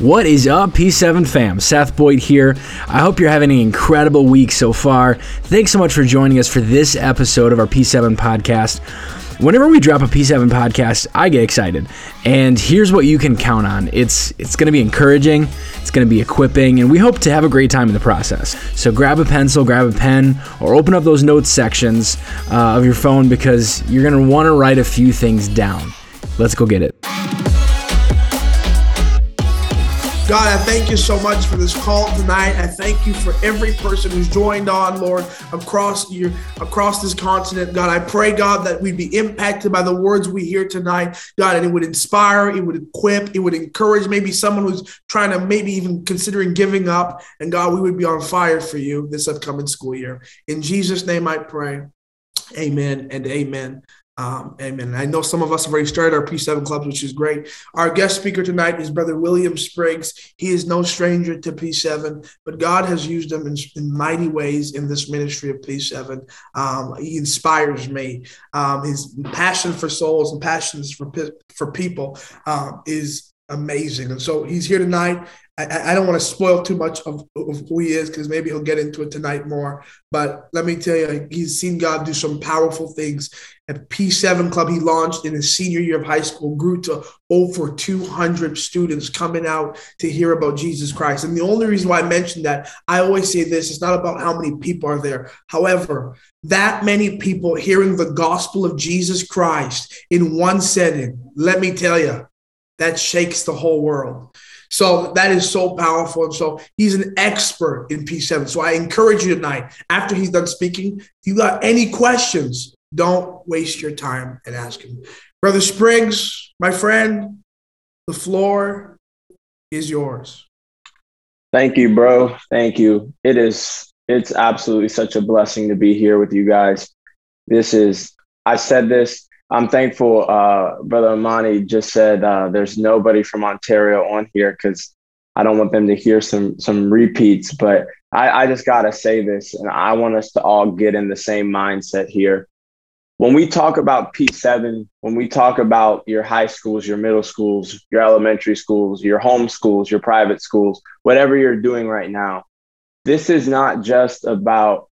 What is up, P7 fam? Seth Boyd here. I hope you're having an incredible week so far. Thanks so much for joining us for this episode of our P7 podcast. Whenever we drop a P7 podcast, I get excited. And here's what you can count on. It's it's going to be encouraging, it's going to be equipping, and we hope to have a great time in the process. So grab a pencil, grab a pen, or open up those notes sections uh, of your phone because you're going to want to write a few things down. Let's go get it. God, I thank you so much for this call tonight. I thank you for every person who's joined on, Lord, across your across this continent. God, I pray, God, that we'd be impacted by the words we hear tonight. God, and it would inspire, it would equip, it would encourage maybe someone who's trying to maybe even considering giving up. And God, we would be on fire for you this upcoming school year. In Jesus' name I pray. Amen and amen. Um, amen. I know some of us have already started our P7 clubs, which is great. Our guest speaker tonight is Brother William Spriggs. He is no stranger to P7, but God has used him in, in mighty ways in this ministry of P7. Um, he inspires me. Um, his passion for souls and passions for for people um, is amazing. And so he's here tonight. I, I don't want to spoil too much of, of who he is because maybe he'll get into it tonight more. But let me tell you, he's seen God do some powerful things. At P7 Club, he launched in his senior year of high school, grew to over 200 students coming out to hear about Jesus Christ. And the only reason why I mentioned that, I always say this it's not about how many people are there. However, that many people hearing the gospel of Jesus Christ in one setting, let me tell you, that shakes the whole world. So that is so powerful. And so he's an expert in P7. So I encourage you tonight, after he's done speaking, if you got any questions, don't waste your time and ask him. Brother Spriggs, my friend, the floor is yours. Thank you, bro. Thank you. It is it's absolutely such a blessing to be here with you guys. This is I said this I'm thankful. Uh, Brother Amani just said uh, there's nobody from Ontario on here because I don't want them to hear some some repeats. But I, I just gotta say this, and I want us to all get in the same mindset here. When we talk about P7, when we talk about your high schools, your middle schools, your elementary schools, your home schools, your private schools, whatever you're doing right now, this is not just about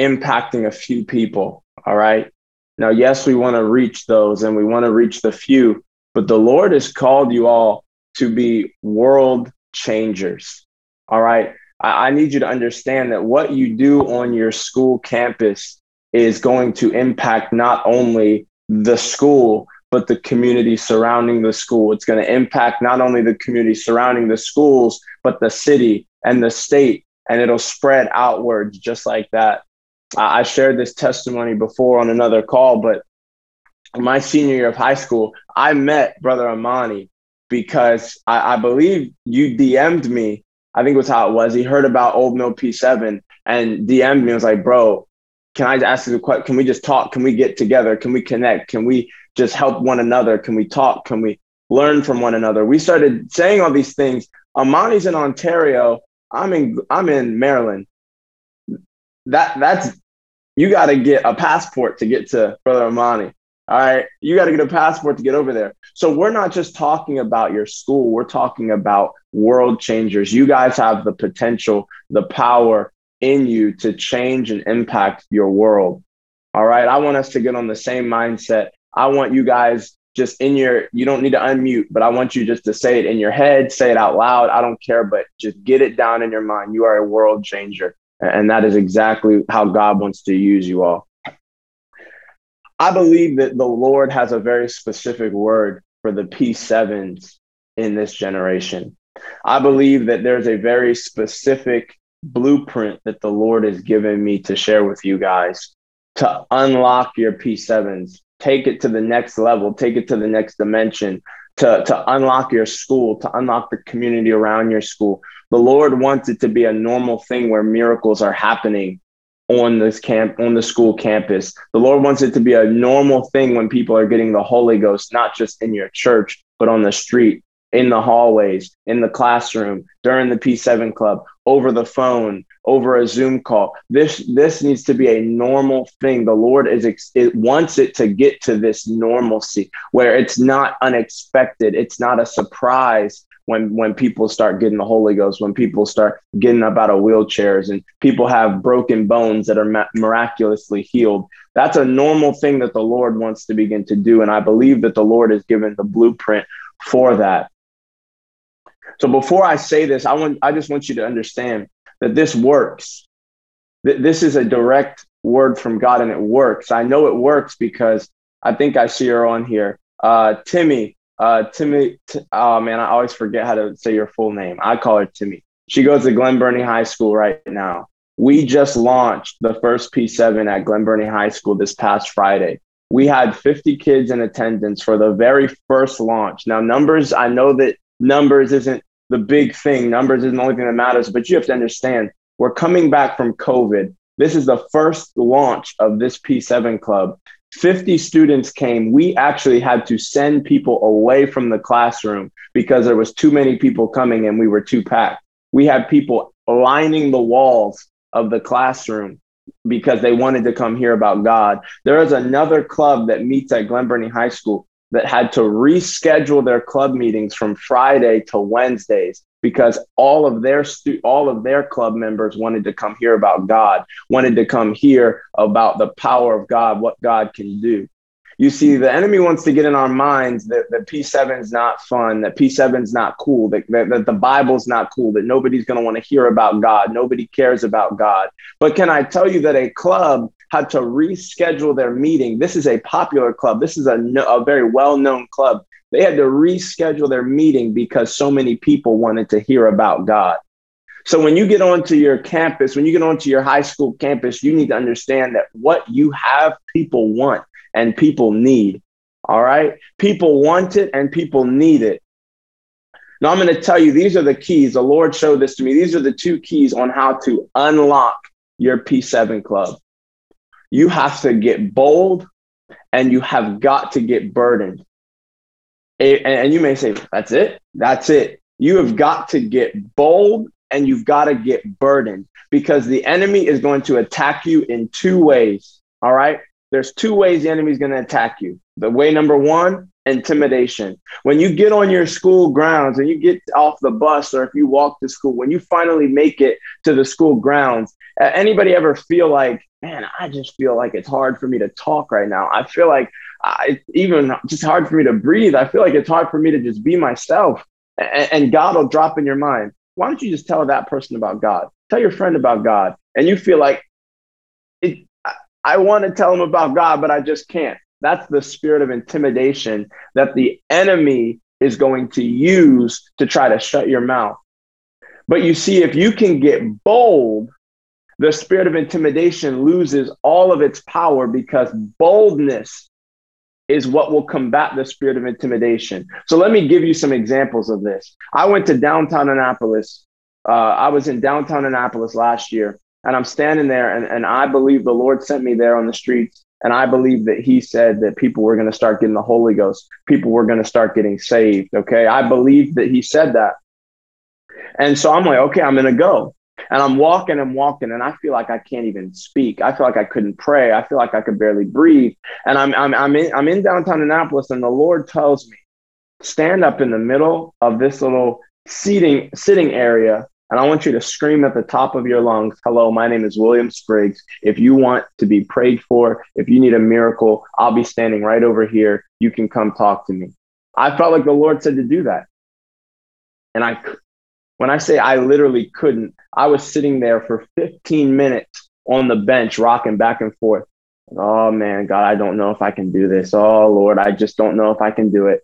impacting a few people. All right. Now, yes, we want to reach those and we want to reach the few, but the Lord has called you all to be world changers. All right. I, I need you to understand that what you do on your school campus is going to impact not only the school, but the community surrounding the school. It's going to impact not only the community surrounding the schools, but the city and the state, and it'll spread outwards just like that. I shared this testimony before on another call, but my senior year of high school, I met Brother Amani because I, I believe you DM'd me. I think was how it was. He heard about Old Mill P7 and DM'd me. I was like, bro, can I ask you a question? Can we just talk? Can we get together? Can we connect? Can we just help one another? Can we talk? Can we learn from one another? We started saying all these things. Amani's in Ontario. I'm in I'm in Maryland. That that's you got to get a passport to get to Brother Amani. All right. You got to get a passport to get over there. So we're not just talking about your school, we're talking about world changers. You guys have the potential, the power in you to change and impact your world. All right. I want us to get on the same mindset. I want you guys just in your, you don't need to unmute, but I want you just to say it in your head, say it out loud. I don't care, but just get it down in your mind. You are a world changer. And that is exactly how God wants to use you all. I believe that the Lord has a very specific word for the P7s in this generation. I believe that there's a very specific blueprint that the Lord has given me to share with you guys to unlock your P7s, take it to the next level, take it to the next dimension, to, to unlock your school, to unlock the community around your school, the Lord wants it to be a normal thing where miracles are happening on this camp on the school campus. The Lord wants it to be a normal thing when people are getting the Holy Ghost, not just in your church, but on the street, in the hallways, in the classroom, during the P7 club, over the phone, over a Zoom call. This this needs to be a normal thing. The Lord is it wants it to get to this normalcy where it's not unexpected, it's not a surprise, when when people start getting the Holy Ghost, when people start getting up out of wheelchairs, and people have broken bones that are ma- miraculously healed. That's a normal thing that the Lord wants to begin to do, and I believe that the Lord has given the blueprint for that. So before I say this, I want I just want you to understand that this works. That this is a direct word from God, and it works. I know it works because I think I see her on here. Uh, Timmy, uh, Timmy, t- oh man, I always forget how to say your full name. I call her Timmy. She goes to Glen Burnie High School right now. We just launched the first P7 at Glen Burnie High School this past Friday. We had 50 kids in attendance for the very first launch. Now, numbers, I know that numbers isn't the big thing, numbers isn't the only thing that matters, but you have to understand we're coming back from COVID. This is the first launch of this P7 club. 50 students came. We actually had to send people away from the classroom because there was too many people coming and we were too packed. We had people lining the walls of the classroom because they wanted to come hear about God. There is another club that meets at Glen Burnie High School that had to reschedule their club meetings from Friday to Wednesdays because all of their stu- all of their club members wanted to come hear about God, wanted to come hear about the power of God, what God can do. You see, the enemy wants to get in our minds that, that P7 is not fun, that P7 is not cool, that, that, that the Bible's not cool, that nobody's going to want to hear about God, nobody cares about God. But can I tell you that a club had to reschedule their meeting? This is a popular club, this is a, a very well known club. They had to reschedule their meeting because so many people wanted to hear about God. So when you get onto your campus, when you get onto your high school campus, you need to understand that what you have, people want and people need. All right. People want it and people need it. Now, I'm going to tell you these are the keys. The Lord showed this to me. These are the two keys on how to unlock your P7 club. You have to get bold and you have got to get burdened. And you may say, that's it. That's it. You have got to get bold and you've got to get burdened because the enemy is going to attack you in two ways. All right there's two ways the enemy is going to attack you. The way number one, intimidation. When you get on your school grounds and you get off the bus, or if you walk to school, when you finally make it to the school grounds, anybody ever feel like, man, I just feel like it's hard for me to talk right now. I feel like I, even just hard for me to breathe. I feel like it's hard for me to just be myself. And, and God will drop in your mind. Why don't you just tell that person about God? Tell your friend about God. And you feel like it, I want to tell them about God, but I just can't. That's the spirit of intimidation that the enemy is going to use to try to shut your mouth. But you see, if you can get bold, the spirit of intimidation loses all of its power because boldness is what will combat the spirit of intimidation. So let me give you some examples of this. I went to downtown Annapolis. Uh, I was in downtown Annapolis last year, and I'm standing there, and, and I believe the Lord sent me there on the streets. And I believe that He said that people were going to start getting the Holy Ghost. People were going to start getting saved. Okay. I believe that He said that. And so I'm like, okay, I'm going to go. And I'm walking and walking, and I feel like I can't even speak. I feel like I couldn't pray. I feel like I could barely breathe. And I'm, I'm, I'm, in, I'm in downtown Annapolis, and the Lord tells me, stand up in the middle of this little seating sitting area and I want you to scream at the top of your lungs, Hello, my name is William Spriggs. If you want to be prayed for, if you need a miracle, I'll be standing right over here. You can come talk to me. I felt like the Lord said to do that. And I, when I say I literally couldn't, I was sitting there for 15 minutes on the bench, rocking back and forth. Oh man, God, I don't know if I can do this. Oh Lord, I just don't know if I can do it.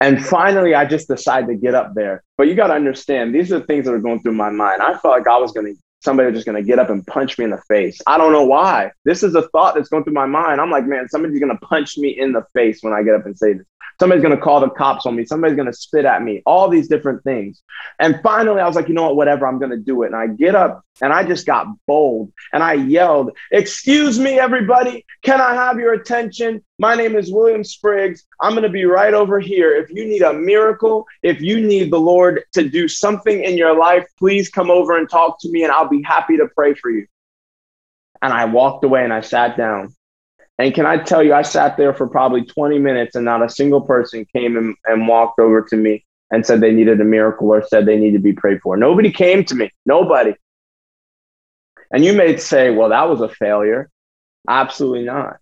And finally, I just decided to get up there. But you got to understand, these are the things that are going through my mind. I felt like I was going to, somebody was just going to get up and punch me in the face. I don't know why. This is a thought that's going through my mind. I'm like, man, somebody's going to punch me in the face when I get up and say this. Somebody's going to call the cops on me. Somebody's going to spit at me, all these different things. And finally, I was like, you know what, whatever, I'm going to do it. And I get up and I just got bold and I yelled, Excuse me, everybody. Can I have your attention? My name is William Spriggs. I'm going to be right over here. If you need a miracle, if you need the Lord to do something in your life, please come over and talk to me and I'll be happy to pray for you. And I walked away and I sat down. And can I tell you, I sat there for probably 20 minutes and not a single person came and, and walked over to me and said they needed a miracle or said they needed to be prayed for. Nobody came to me. Nobody. And you may say, well, that was a failure. Absolutely not.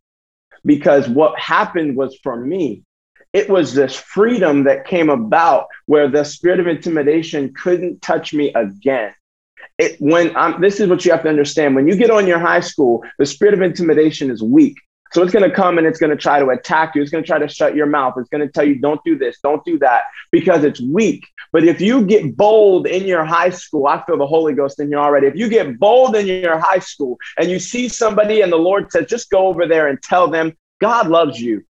Because what happened was for me, it was this freedom that came about where the spirit of intimidation couldn't touch me again. It, when I'm, this is what you have to understand when you get on your high school, the spirit of intimidation is weak. So it's going to come and it's going to try to attack you. It's going to try to shut your mouth. It's going to tell you, don't do this, don't do that, because it's weak. But if you get bold in your high school, I feel the Holy Ghost in you already. If you get bold in your high school and you see somebody and the Lord says, just go over there and tell them God loves you.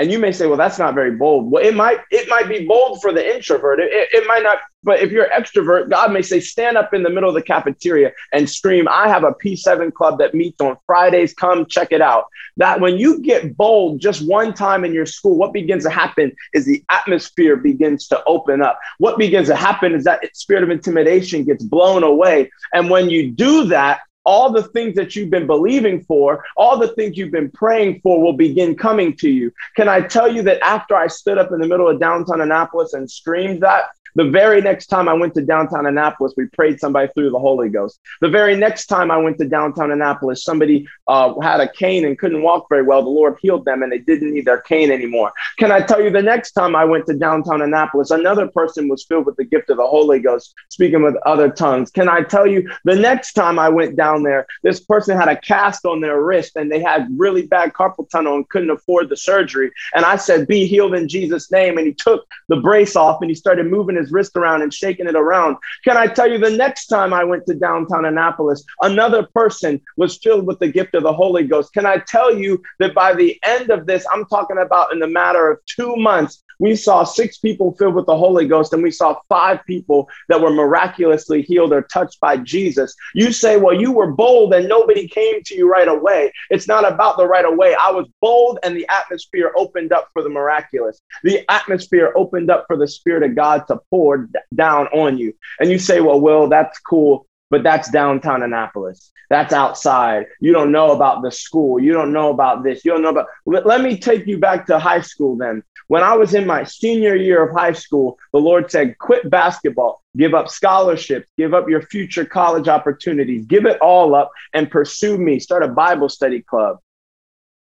And you may say, well, that's not very bold. Well, it might it might be bold for the introvert. It, it, it, might not, but if you're an extrovert, God may say, stand up in the middle of the cafeteria and scream, I have a P7 club that meets on Fridays. Come check it out. That when you get bold just one time in your school, what begins to happen is the atmosphere begins to open up. What begins to happen is that spirit of intimidation gets blown away. And when you do that, all the things that you've been believing for, all the things you've been praying for will begin coming to you. Can I tell you that after I stood up in the middle of downtown Annapolis and screamed that, the very next time I went to downtown Annapolis, we prayed somebody through the Holy Ghost. The very next time I went to downtown Annapolis, somebody uh, had a cane and couldn't walk very well. The Lord healed them and they didn't need their cane anymore. Can I tell you, the next time I went to downtown Annapolis, another person was filled with the gift of the Holy Ghost, speaking with other tongues. Can I tell you, the next time I went down there, this person had a cast on their wrist and they had really bad carpal tunnel and couldn't afford the surgery. And I said, Be healed in Jesus' name. And he took the brace off and he started moving his wrist around and shaking it around. Can I tell you the next time I went to downtown Annapolis, another person was filled with the gift of the Holy Ghost? Can I tell you that by the end of this, I'm talking about in the matter of two months, we saw six people filled with the Holy Ghost, and we saw five people that were miraculously healed or touched by Jesus. You say, Well, you were bold and nobody came to you right away. It's not about the right away. I was bold, and the atmosphere opened up for the miraculous. The atmosphere opened up for the Spirit of God to pour down on you. And you say, Well, Will, that's cool but that's downtown Annapolis. That's outside. You don't know about the school. You don't know about this. You don't know about. Let, me take you back to high school then. When I was in my senior year of high school, the Lord said, quit basketball, give up scholarships, give up your future college opportunities, give it all up and pursue me. Start a Bible study club.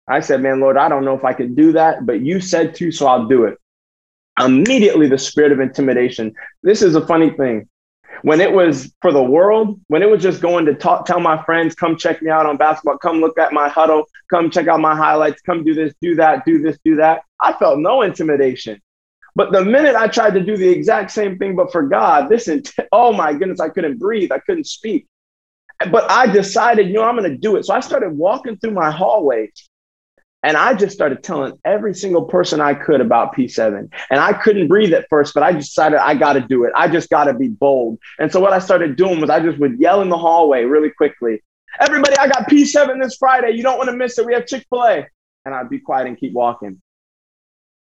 I said, man, Lord, I don't know if I can do that, but you said to, so I'll do it. Immediately, the spirit of intimidation. This is a funny thing when it was for the world, when it was just going to talk, tell my friends, come check me out on basketball, come look at my Hudl, come check out my highlights, come do this, do that, do this, do that. I felt no intimidation. But the minute I tried to do the exact same thing, but for God, this, int- oh my goodness, I couldn't breathe, I couldn't speak. But I decided, you know, I'm going to do it. So I started walking through my hallways and I just started telling every single person I could about P7. And I couldn't breathe at first, but I decided I got to do it. I just got to be bold. And so what I started doing was I just would yell in the hallway really quickly Everybody, I got P7 this Friday. You don't want to miss it. We have Chick fil A. And I'd be quiet and keep walking.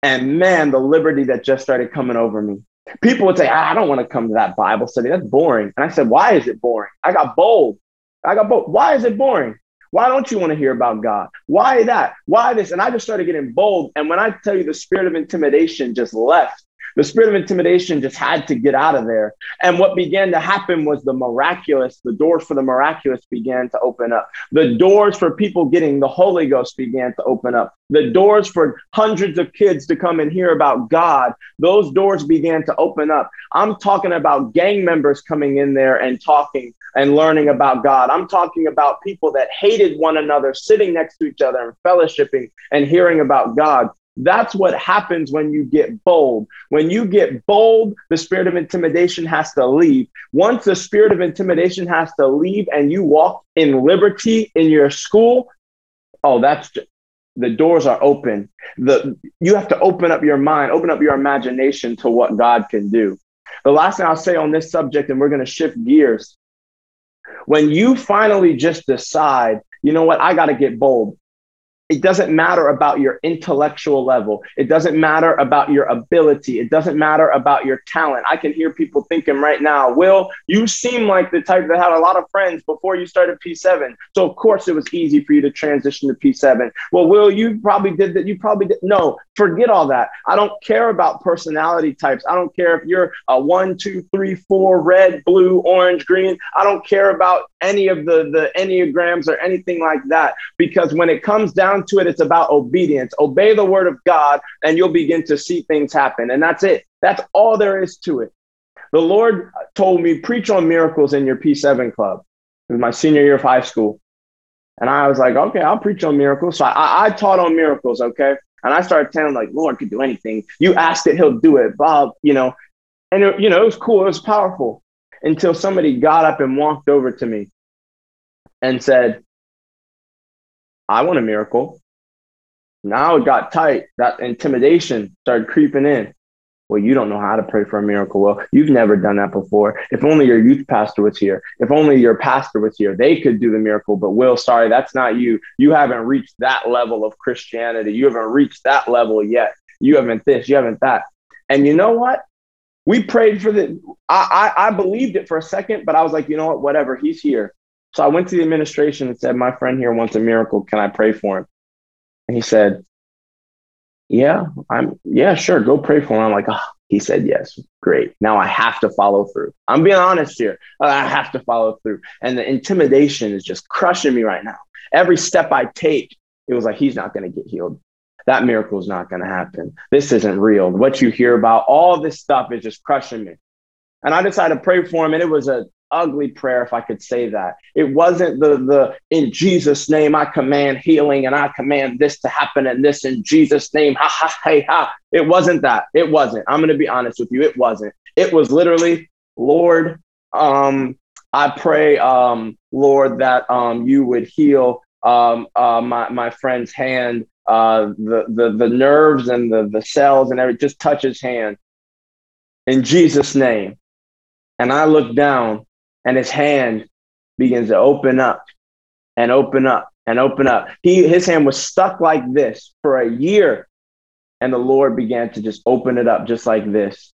And man, the liberty that just started coming over me. People would say, ah, I don't want to come to that Bible study. That's boring. And I said, Why is it boring? I got bold. I got bold. Why is it boring? Why don't you want to hear about God? Why that? Why this? And I just started getting bold. And when I tell you the spirit of intimidation just left, the spirit of intimidation just had to get out of there. And what began to happen was the miraculous, the doors for the miraculous began to open up. The doors for people getting the Holy Ghost began to open up. The doors for hundreds of kids to come and hear about God, those doors began to open up. I'm talking about gang members coming in there and talking and learning about God. I'm talking about people that hated one another, sitting next to each other and fellowshipping and hearing about God. That's what happens when you get bold. When you get bold, the spirit of intimidation has to leave. Once the spirit of intimidation has to leave and you walk in liberty in your school, oh, that's the doors are open. The you have to open up your mind, open up your imagination to what God can do. The last thing I'll say on this subject, and we're going to shift gears. When you finally just decide, you know what, I got to get bold it doesn't matter about your intellectual level. It doesn't matter about your ability. It doesn't matter about your talent. I can hear people thinking right now, Will, you seem like the type that had a lot of friends before you started P7. So, of course, it was easy for you to transition to P7. Well, Will, you probably did that. You probably did. No, forget all that. I don't care about personality types. I don't care if you're a one, two, three, four, red, blue, orange, green. I don't care about any of the, the Enneagrams or anything like that. Because when it comes down to it, it's about obedience. Obey the word of God, and you'll begin to see things happen. And that's it. That's all there is to it. The Lord told me, preach on miracles in your P7 club. It was my senior year of high school. And I was like, okay, I'll preach on miracles. So I, I taught on miracles, okay? And I started telling like, Lord could do anything. You asked it, he'll do it. Bob, you know, and it, you know, it was cool. It was powerful until somebody got up and walked over to me and said, I want a miracle. Now it got tight. That intimidation started creeping in. Well, you don't know how to pray for a miracle. Well, you've never done that before. If only your youth pastor was here. If only your pastor was here, they could do the miracle. But Will, sorry, that's not you. You haven't reached that level of Christianity. You haven't reached that level yet. You haven't this, you haven't that. And you know what? We prayed for the, I, I, I believed it for a second, but I was like, you know what? Whatever, he's here. So I went to the administration and said, My friend here wants a miracle. Can I pray for him? And he said, Yeah, I'm, yeah, sure, go pray for him. I'm like, Oh, he said yes. Great. Now I have to follow through. I'm being honest here. Uh, I have to follow through. And the intimidation is just crushing me right now. Every step I take, it was like, He's not going to get healed. That miracle is not going to happen. This isn't real. What you hear about, all this stuff is just crushing me. And I decided to pray for him. And it was a ugly prayer, if I could say that. It wasn't the the in Jesus' name I command healing and I command this to happen and this in Jesus' name. Ha ha hey ha. It wasn't that. It wasn't. I'm gonna be honest with you. It wasn't. It was literally, Lord, um, I pray, um, Lord, that um you would heal um uh my my friend's hand, uh the the the nerves and the the cells and everything, just touch his hand in Jesus' name. And I look down and his hand begins to open up and open up and open up. He his hand was stuck like this for a year, and the Lord began to just open it up just like this.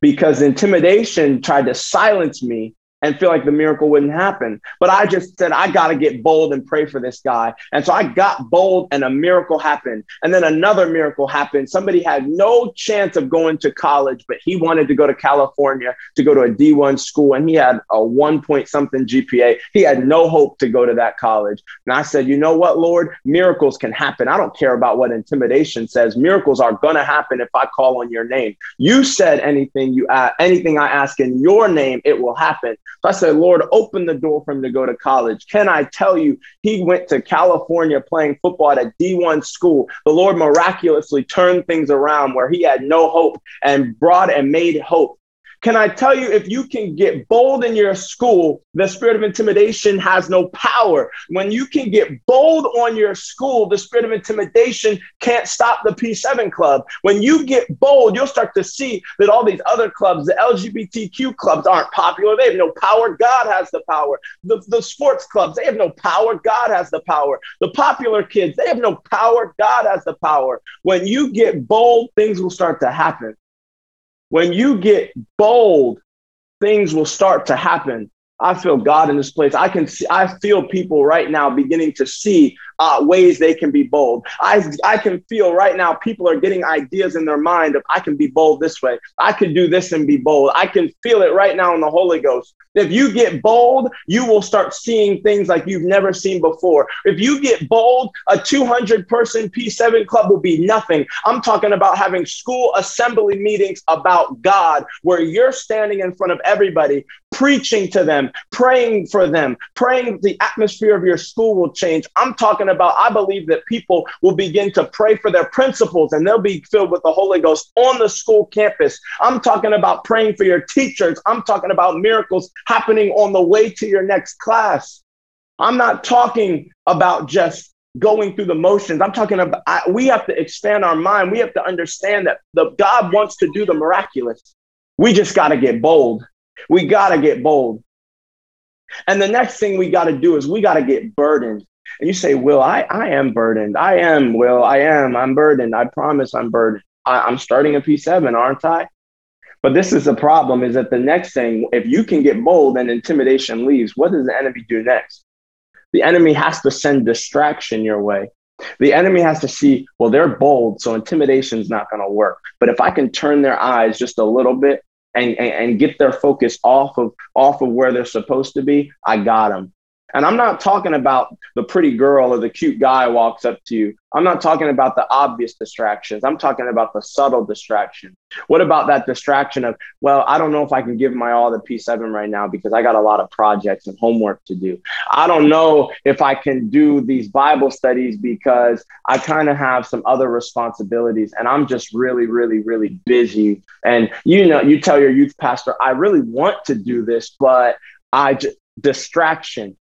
Because intimidation tried to silence me and feel like the miracle wouldn't happen. But I just said, I got to get bold and pray for this guy. And so I got bold and a miracle happened. And then another miracle happened. Somebody had no chance of going to college, but he wanted to go to California to go to a D1 school. And he had a one point something GPA. He had no hope to go to that college. And I said, you know what, Lord? Miracles can happen. I don't care about what intimidation says. Miracles are going to happen if I call on your name. You said anything you uh, anything I ask in your name, it will happen. So I said, Lord, open the door for him to go to college. Can I tell you, he went to California playing football at a D1 school. The Lord miraculously turned things around where he had no hope and brought and made hope. Can I tell you, if you can get bold in your school, the spirit of intimidation has no power. When you can get bold on your school, the spirit of intimidation can't stop the P7 club. When you get bold, you'll start to see that all these other clubs, the LGBTQ clubs, aren't popular. They have no power. God has the power. The, the sports clubs, they have no power. God has the power. The popular kids, they have no power. God has the power. When you get bold, things will start to happen. When you get bold, things will start to happen. I feel God in this place. I can see, I feel people right now beginning to see uh, ways they can be bold. I, I can feel right now people are getting ideas in their mind of I can be bold this way. I could do this and be bold. I can feel it right now in the Holy Ghost. If you get bold, you will start seeing things like you've never seen before. If you get bold, a 200 person P7 club will be nothing. I'm talking about having school assembly meetings about God where you're standing in front of everybody, preaching to them, praying for them, praying the atmosphere of your school will change. I'm talking talking about, I believe that people will begin to pray for their principals and they'll be filled with the Holy Ghost on the school campus. I'm talking about praying for your teachers. I'm talking about miracles happening on the way to your next class. I'm not talking about just going through the motions. I'm talking about I, we have to expand our mind. We have to understand that the God wants to do the miraculous. We just got to get bold. We got to get bold. And the next thing we got to do is we got to get burdened. And you say, Will, I, I am burdened. I am, Will, I am. I'm burdened. I promise I'm burdened. I, I'm starting a P7, aren't I? But this is the problem is that the next thing, if you can get bold and intimidation leaves, what does the enemy do next? The enemy has to send distraction your way. The enemy has to see, well, they're bold, so intimidation is not going to work. But if I can turn their eyes just a little bit and, and, and, get their focus off of off of where they're supposed to be, I got them. And I'm not talking about the pretty girl or the cute guy walks up to you. I'm not talking about the obvious distractions. I'm talking about the subtle distraction. What about that distraction of, well, I don't know if I can give my all to P7 right now because I got a lot of projects and homework to do. I don't know if I can do these Bible studies because I kind of have some other responsibilities and I'm just really, really, really busy. And you know, you tell your youth pastor, I really want to do this, but I just distraction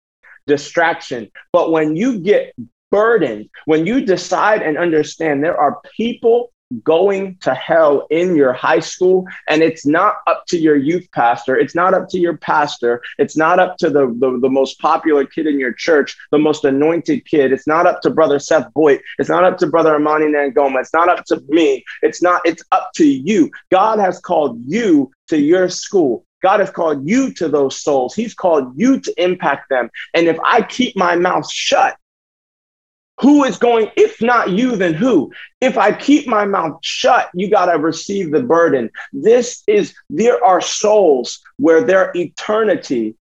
distraction. But when you get burdened, when you decide and understand there are people going to hell in your high school and it's not up to your youth pastor it's not up to your pastor it's not up to the, the, the, most popular kid in your church the most anointed kid it's not up to brother seth boyd it's not up to brother amani nangoma it's not up to me it's not it's up to you god has called you to your school God has called you to those souls. He's called you to impact them. And if I keep my mouth shut, who is going, if not you, then who? If I keep my mouth shut, you got to receive the burden. This is, there are souls where their eternity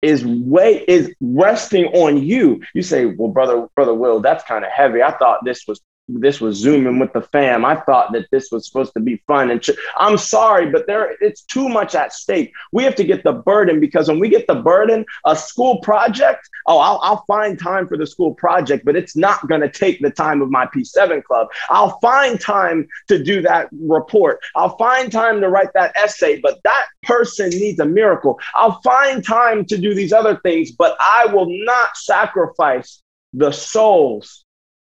is way is resting on you. You say, well, brother, brother Will, that's kind of heavy. I thought this was this was zooming with the fam. I thought that this was supposed to be fun. And ch- I'm sorry, but there it's too much at stake. We have to get the burden because when we get the burden, a school project, oh, I'll, I'll find time for the school project, but it's not going to take the time of my P7 club. I'll find time to do that report. I'll find time to write that essay, but that person needs a miracle. I'll find time to do these other things, but I will not sacrifice the souls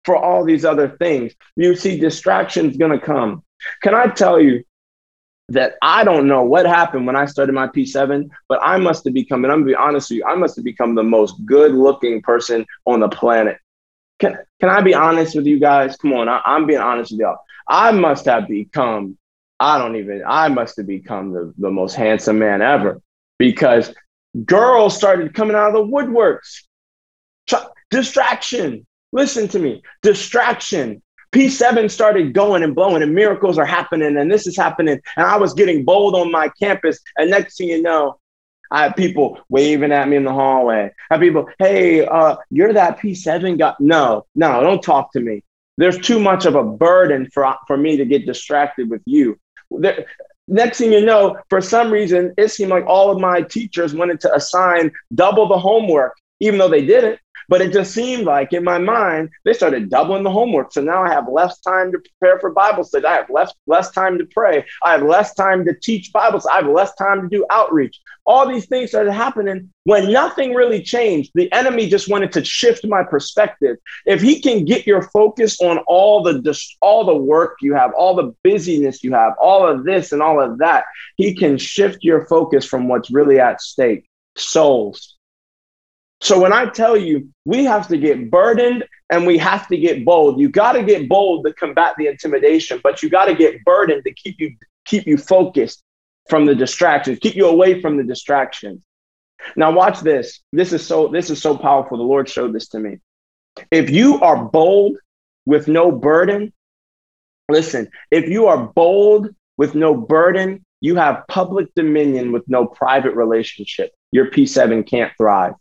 for all these other things. You see, distraction's gonna come. Can I tell you that I don't know what happened when I started my P7, but I must have become, and I'm gonna be honest with you, I must have become the most good looking person on the planet. Can, can I be honest with you guys? Come on, I, I'm being honest with y'all. I must have become, I don't even, I must have become the, the most handsome man ever because girls started coming out of the woodworks. Distraction. Listen to me. Distraction. P7 started going and blowing, and miracles are happening, and this is happening. And I was getting bold on my campus. And next thing you know, I have people waving at me in the hallway. I have people, hey, uh, you're that P7 guy. No, no, don't talk to me. There's too much of a burden for, for me to get distracted with you. There, next thing you know, for some reason, it seemed like all of my teachers wanted to assign double the homework, even though they didn't. But it just seemed like in my mind, they started doubling the homework. So now I have less time to prepare for Bible study. I have less, less time to pray. I have less time to teach Bibles. I have less time to do outreach. All these things started happening when nothing really changed. The enemy just wanted to shift my perspective. If he can get your focus on all the all the work you have, all the busyness you have, all of this and all of that, he can shift your focus from what's really at stake. Souls, so when I tell you we have to get burdened and we have to get bold, you got to get bold to combat the intimidation, but you got to get burdened to keep you keep you focused from the distractions, keep you away from the distractions. Now watch this. This is so this is so powerful. The Lord showed this to me. If you are bold with no burden, listen, if you are bold with no burden, you have public dominion with no private relationship. Your P7 can't thrive.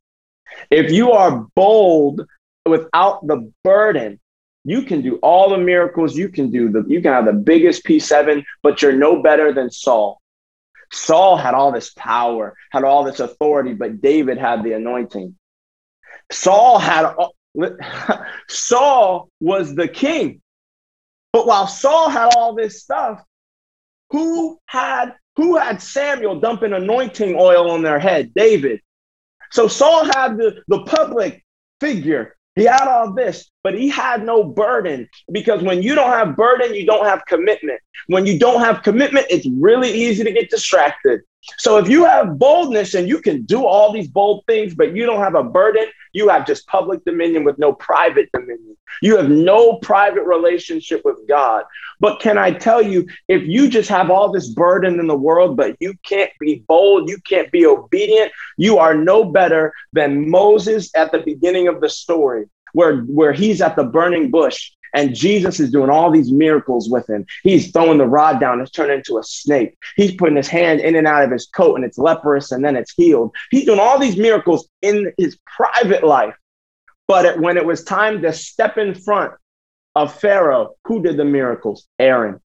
If you are bold without the burden, you can do all the miracles you can do. The, you can have the biggest P7, but you're no better than Saul. Saul had all this power, had all this authority, but David had the anointing. Saul had Saul was the king. But while Saul had all this stuff, who had who had Samuel dumping anointing oil on their head? David. So Saul had the, the public figure. He had all this, but he had no burden because when you don't have burden, you don't have commitment. When you don't have commitment, it's really easy to get distracted. So if you have boldness and you can do all these bold things, but you don't have a burden, you have just public dominion with no private dominion. You have no private relationship with God. But can I tell you, if you just have all this burden in the world, but you can't be bold, you can't be obedient, you are no better than Moses at the beginning of the story, where, where he's at the burning bush and Jesus is doing all these miracles with him. He's throwing the rod down, it's turned into a snake. He's putting his hand in and out of his coat and it's leprous and then it's healed. He's doing all these miracles in his private life. But it, when it was time to step in front of Pharaoh, who did the miracles? Aaron.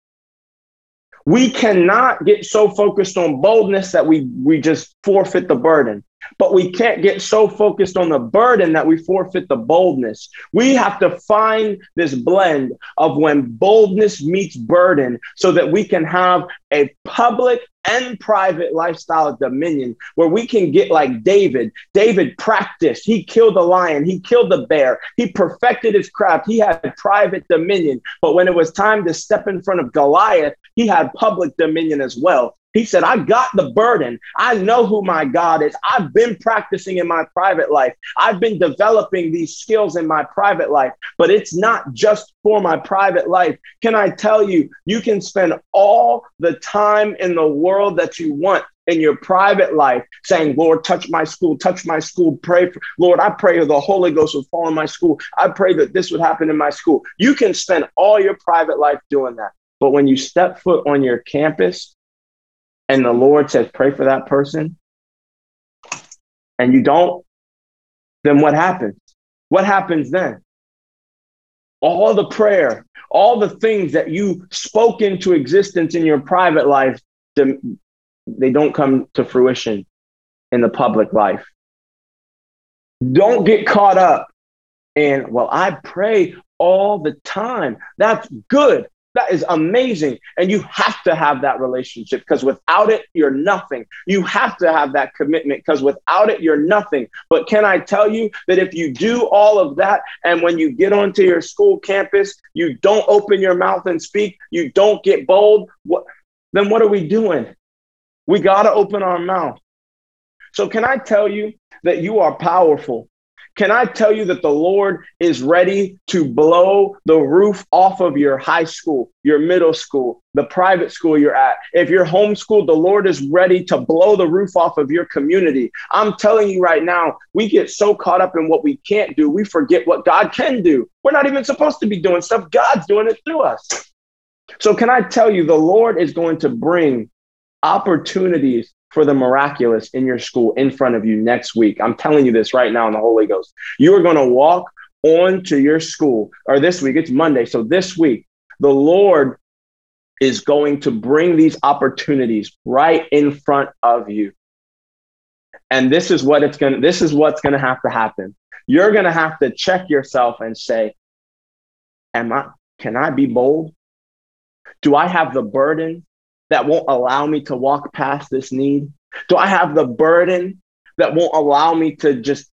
We cannot get so focused on boldness that we, we just forfeit the burden. But we can't get so focused on the burden that we forfeit the boldness. We have to find this blend of when boldness meets burden so that we can have a public and private lifestyle of dominion where we can get like David. David practiced, he killed the lion, he killed the bear, he perfected his craft, he had private dominion. But when it was time to step in front of Goliath, he had public dominion as well. He said, I got the burden. I know who my God is. I've been practicing in my private life. I've been developing these skills in my private life, but it's not just for my private life. Can I tell you, you can spend all the time in the world that you want in your private life saying, Lord, touch my school, touch my school, pray for, Lord, I pray the Holy Ghost would fall in my school. I pray that this would happen in my school. You can spend all your private life doing that. But when you step foot on your campus and the Lord says, pray for that person, and you don't, then what happens? What happens then? All the prayer, all the things that you spoke into existence in your private life, they don't come to fruition in the public life. Don't get caught up in, well, I pray all the time. That's good. That is amazing. And you have to have that relationship because without it, you're nothing. You have to have that commitment because without it, you're nothing. But can I tell you that if you do all of that and when you get onto your school campus, you don't open your mouth and speak, you don't get bold, what, then what are we doing? We got to open our mouth. So, can I tell you that you are powerful? Can I tell you that the Lord is ready to blow the roof off of your high school, your middle school, the private school you're at? If you're homeschooled, the Lord is ready to blow the roof off of your community. I'm telling you right now, we get so caught up in what we can't do, we forget what God can do. We're not even supposed to be doing stuff, God's doing it through us. So, can I tell you, the Lord is going to bring opportunities for the miraculous in your school in front of you next week. I'm telling you this right now in the Holy Ghost. You are going to walk on to your school, or this week, it's Monday. So this week, the Lord is going to bring these opportunities right in front of you. And this is what it's going to, this is what's going to have to happen. You're going to have to check yourself and say, am I, can I be bold? Do I have the burden that won't allow me to walk past this need? Do I have the burden that won't allow me to just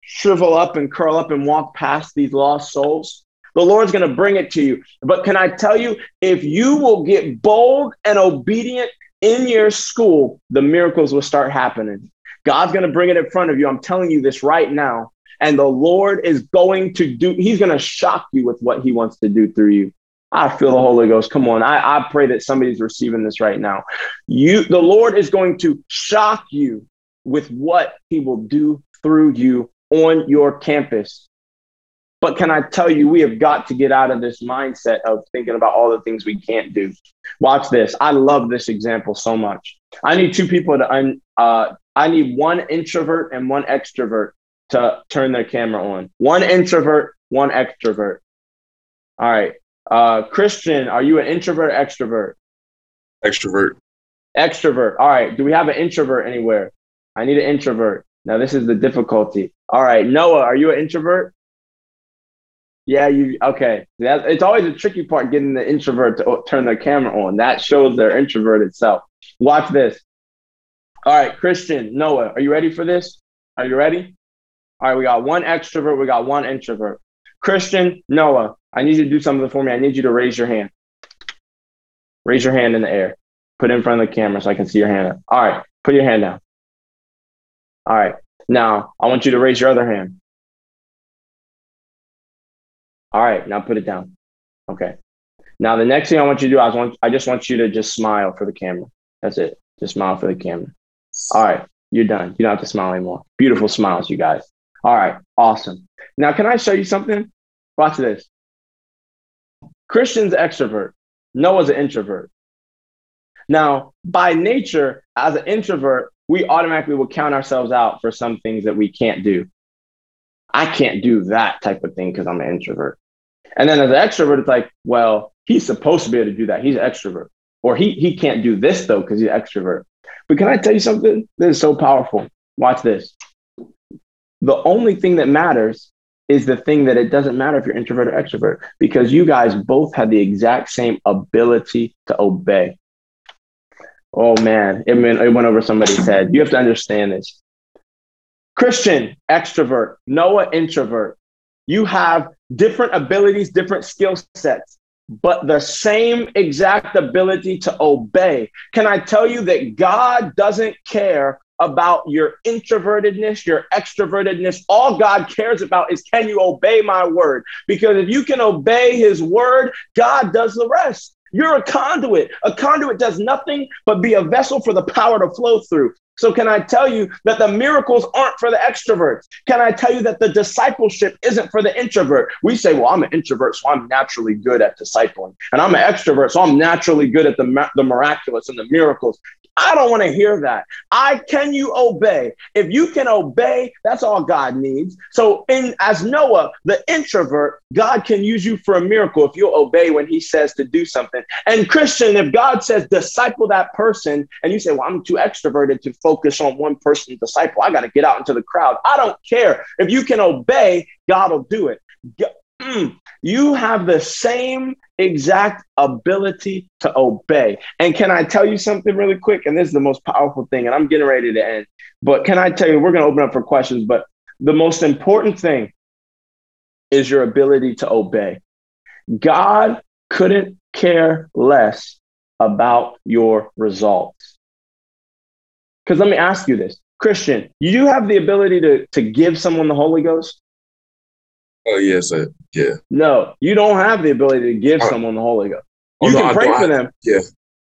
shrivel up and curl up and walk past these lost souls? The Lord's going to bring it to you. But can I tell you, if you will get bold and obedient in your school, the miracles will start happening. God's going to bring it in front of you. I'm telling you this right now. And the Lord is going to do, He's going to shock you with what He wants to do through you. I feel the Holy Ghost. Come on. I, I pray that somebody's receiving this right now. You the Lord is going to shock you with what he will do through you on your campus. But can I tell you, we have got to get out of this mindset of thinking about all the things we can't do. Watch this. I love this example so much. I need two people to, uh, I need one introvert and one extrovert to turn their camera on. One introvert, one extrovert. All right. Uh, Christian, are you an introvert or extrovert? Extrovert. Extrovert. All right. Do we have an introvert anywhere? I need an introvert. Now, this is the difficulty. All right. Noah, are you an introvert? Yeah, you okay. That, it's always a tricky part getting the introvert to turn their camera on. That shows their introverted self. Watch this. All right, Christian, Noah, are you ready for this? Are you ready? All right, we got one extrovert, we got one introvert. Christian, Noah, I need you to do something for me. I need you to raise your hand. Raise your hand in the air. Put it in front of the camera so I can see your hand. All right, put your hand down. All right, now I want you to raise your other hand. All right, now put it down. Okay. Now the next thing I want you to do, I want I just want you to just smile for the camera. That's it. Just smile for the camera. All right, you're done. You don't have to smile anymore. Beautiful smiles, you guys. All right, awesome. Now, can I show you something? Watch this. Christian's extrovert. Noah's an introvert. Now, by nature, as an introvert, we automatically will count ourselves out for some things that we can't do. I can't do that type of thing because I'm an introvert. And then as an extrovert, it's like, well, he's supposed to be able to do that. He's an extrovert. Or he, he can't do this though because he's an extrovert. But can I tell you something? This is so powerful. Watch this. The only thing that matters is the thing that it doesn't matter if you're introvert or extrovert because you guys both have the exact same ability to obey. Oh man, it went, over somebody's head. You have to understand this. Christian, extrovert, Noah, introvert. You have different abilities, different skill sets, but the same exact ability to obey. Can I tell you that God doesn't care about your introvertedness, your extrovertedness. All God cares about is can you obey my word? Because if you can obey his word, God does the rest. You're a conduit. A conduit does nothing but be a vessel for the power to flow through. So, can I tell you that the miracles aren't for the extroverts? Can I tell you that the discipleship isn't for the introvert? We say, well, I'm an introvert, so I'm naturally good at discipling. And I'm an extrovert, so I'm naturally good at the, the miraculous and the miracles. I don't want to hear that. I can you obey? If you can obey, that's all God needs. So in as Noah, the introvert, God can use you for a miracle if you'll obey when he says to do something. And Christian, if God says disciple that person and you say, "Well, I'm too extroverted to focus on one person disciple. I got to get out into the crowd." I don't care. If you can obey, God will do it. Mm, you have the same exact ability to obey. And can I tell you something really quick? And this is the most powerful thing, and I'm getting ready to end. But can I tell you, we're going to open up for questions, but the most important thing is your ability to obey. God couldn't care less about your results. Because let me ask you this Christian, you have the ability to, to give someone the Holy Ghost? Oh yes, sir. Yeah. No, you don't have the ability to give uh, someone the Holy Ghost. Oh, you oh, can no, pray for them. Yeah.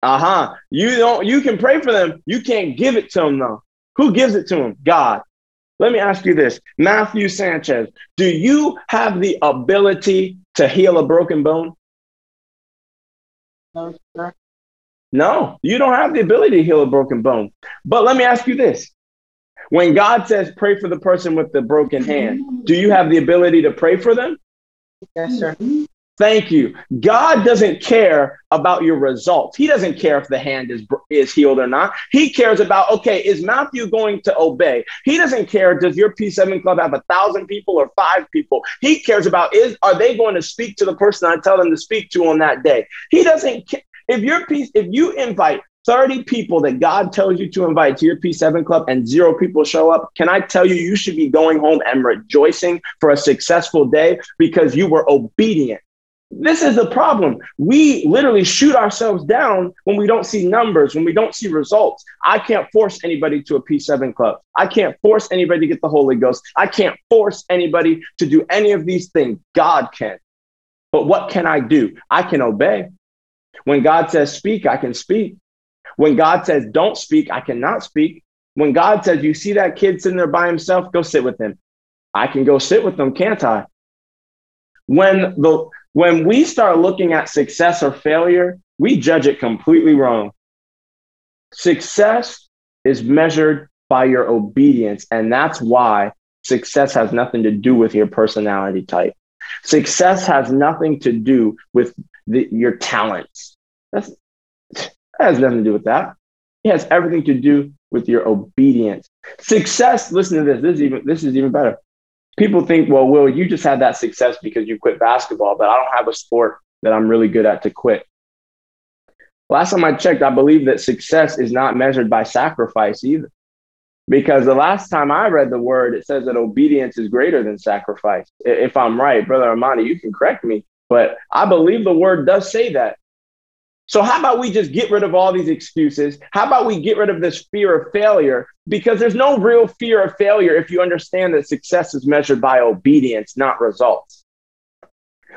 Uh huh. You don't. You can pray for them. You can't give it to them though. Who gives it to them? God. Let me ask you this, Matthew Sanchez. Do you have the ability to heal a broken bone? No, sir. No, you don't have the ability to heal a broken bone. But let me ask you this when God says pray for the person with the broken hand, do you have the ability to pray for them? Yes, sir. Thank you. God doesn't care about your results. He doesn't care if the hand is is healed or not. He cares about okay, is Matthew going to obey? He doesn't care. Does your P7 club have a thousand people or five people? He cares about is are they going to speak to the person I tell them to speak to on that day? He doesn't. care. If your piece, if you invite 30 people that God tells you to invite to your P7 club and zero people show up, can I tell you, you should be going home and rejoicing for a successful day because you were obedient. This is the problem. We literally shoot ourselves down when we don't see numbers, when we don't see results. I can't force anybody to a P7 club. I can't force anybody to get the Holy Ghost. I can't force anybody to do any of these things. God can. But what can I do? I can obey. When God says speak, I can speak. When God says, don't speak, I cannot speak. When God says, you see that kid sitting there by himself, go sit with him. I can go sit with them, can't I? When the when we start looking at success or failure, we judge it completely wrong. Success is measured by your obedience, and that's why success has nothing to do with your personality type. Success has nothing to do with the, your talents. That's that has nothing to do with that. It has everything to do with your obedience. Success, listen to this. This is even this is even better. People think, well, Will, you just had that success because you quit basketball, but I don't have a sport that I'm really good at to quit. Last time I checked, I believe that success is not measured by sacrifice either. Because the last time I read the word, it says that obedience is greater than sacrifice. If I'm right, Brother Armani, you can correct me, but I believe the word does say that. So, how about we just get rid of all these excuses? How about we get rid of this fear of failure? Because there's no real fear of failure if you understand that success is measured by obedience, not results.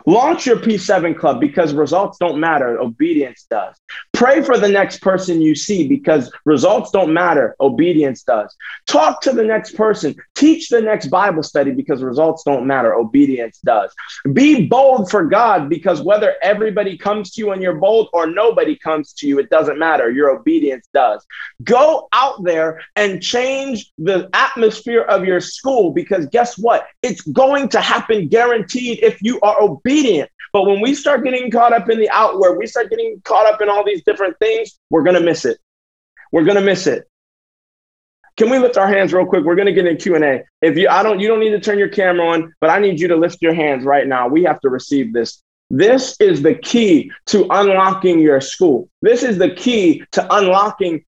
Launch your P7 club because results don't matter, obedience does. Pray for the next person you see because results don't matter, obedience does. Talk to the next person, teach the next Bible study because results don't matter, obedience does. Be bold for God because whether everybody comes to you and you're bold or nobody comes to you, it doesn't matter, your obedience does. Go out there and change the atmosphere of your school because guess what? It's going to happen guaranteed if you are obedient. But when we start getting caught up in the outward, we start getting caught up in all these different things, we're going to miss it. We're going to miss it. Can we lift our hands real quick? We're going to get in Q&A. If you I don't you don't need to turn your camera on, but I need you to lift your hands right now. We have to receive this. This is the key to unlocking your school. This is the key to unlocking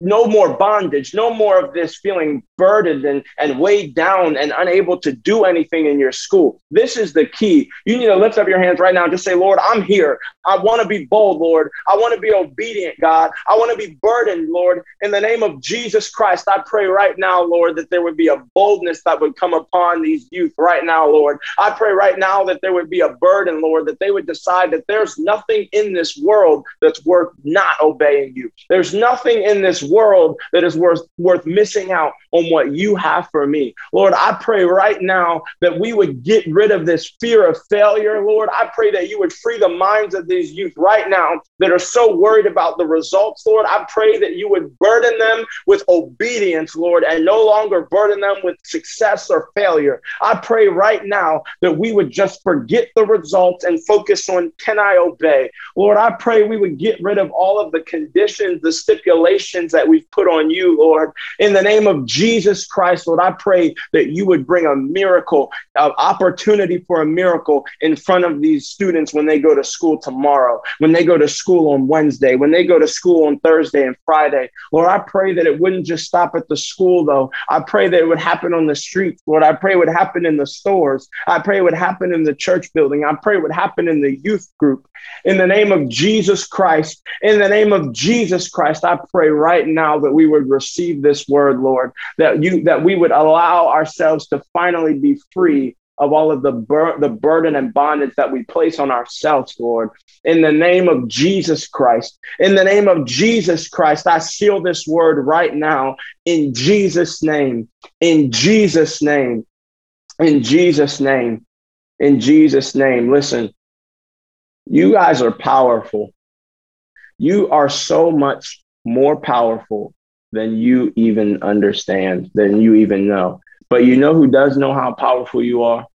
no more bondage, no more of this feeling burdened and, and weighed down and unable to do anything in your school. This is the key. You need to lift up your hands right now and just say, Lord, I'm here. I want to be bold, Lord. I want to be obedient, God. I want to be burdened, Lord. In the name of Jesus Christ, I pray right now, Lord, that there would be a boldness that would come upon these youth right now, Lord. I pray right now that there would be a burden, Lord, that they would decide that there's nothing in this world that's worth not obeying you. There's nothing in this world that is worth worth missing out on what you have for me. Lord, I pray right now that we would get rid of this fear of failure. Lord, I pray that you would free the minds of these youth right now that are so worried about the results. Lord, I pray that you would burden them with obedience, Lord, and no longer burden them with success or failure. I pray right now that we would just forget the results and focus on can I obey? Lord, I pray we would get rid of all of the conditions, the stipulations that we've put on you, Lord. In the name of Jesus Christ, Lord, I pray that you would bring a miracle, an opportunity for a miracle in front of these students when they go to school tomorrow, when they go to school on Wednesday, when they go to school on Thursday and Friday. Lord, I pray that it wouldn't just stop at the school, though. I pray that it would happen on the streets, Lord. I pray it would happen in the stores. I pray it would happen in the church building. I pray it would happen in the youth group. In the name of Jesus Christ, in the name of Jesus Christ, I pray right now that we would receive this word, Lord, that you that we would allow ourselves to finally be free of all of the bur- the burden and bondage that we place on ourselves, Lord. In the name of Jesus Christ, in the name of Jesus Christ, I seal this word right now in Jesus' name, in Jesus' name, in Jesus' name, in Jesus' name. Listen, you guys are powerful. You are so much more powerful than you even understand, than you even know. But you know who does know how powerful you are?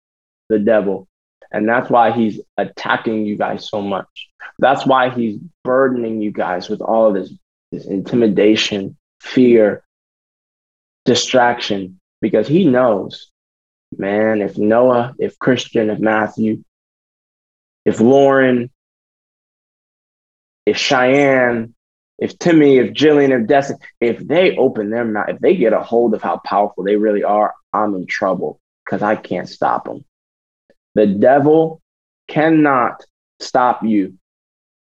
The devil. And that's why he's attacking you guys so much. That's why he's burdening you guys with all of this, this intimidation, fear, distraction, because he knows, man, if Noah, if Christian, if Matthew, if Lauren, if Cheyenne, if Timmy, if Jillian, if Destiny, if they open their mouth, if they get a hold of how powerful they really are, I'm in trouble because I can't stop them. The devil cannot stop you.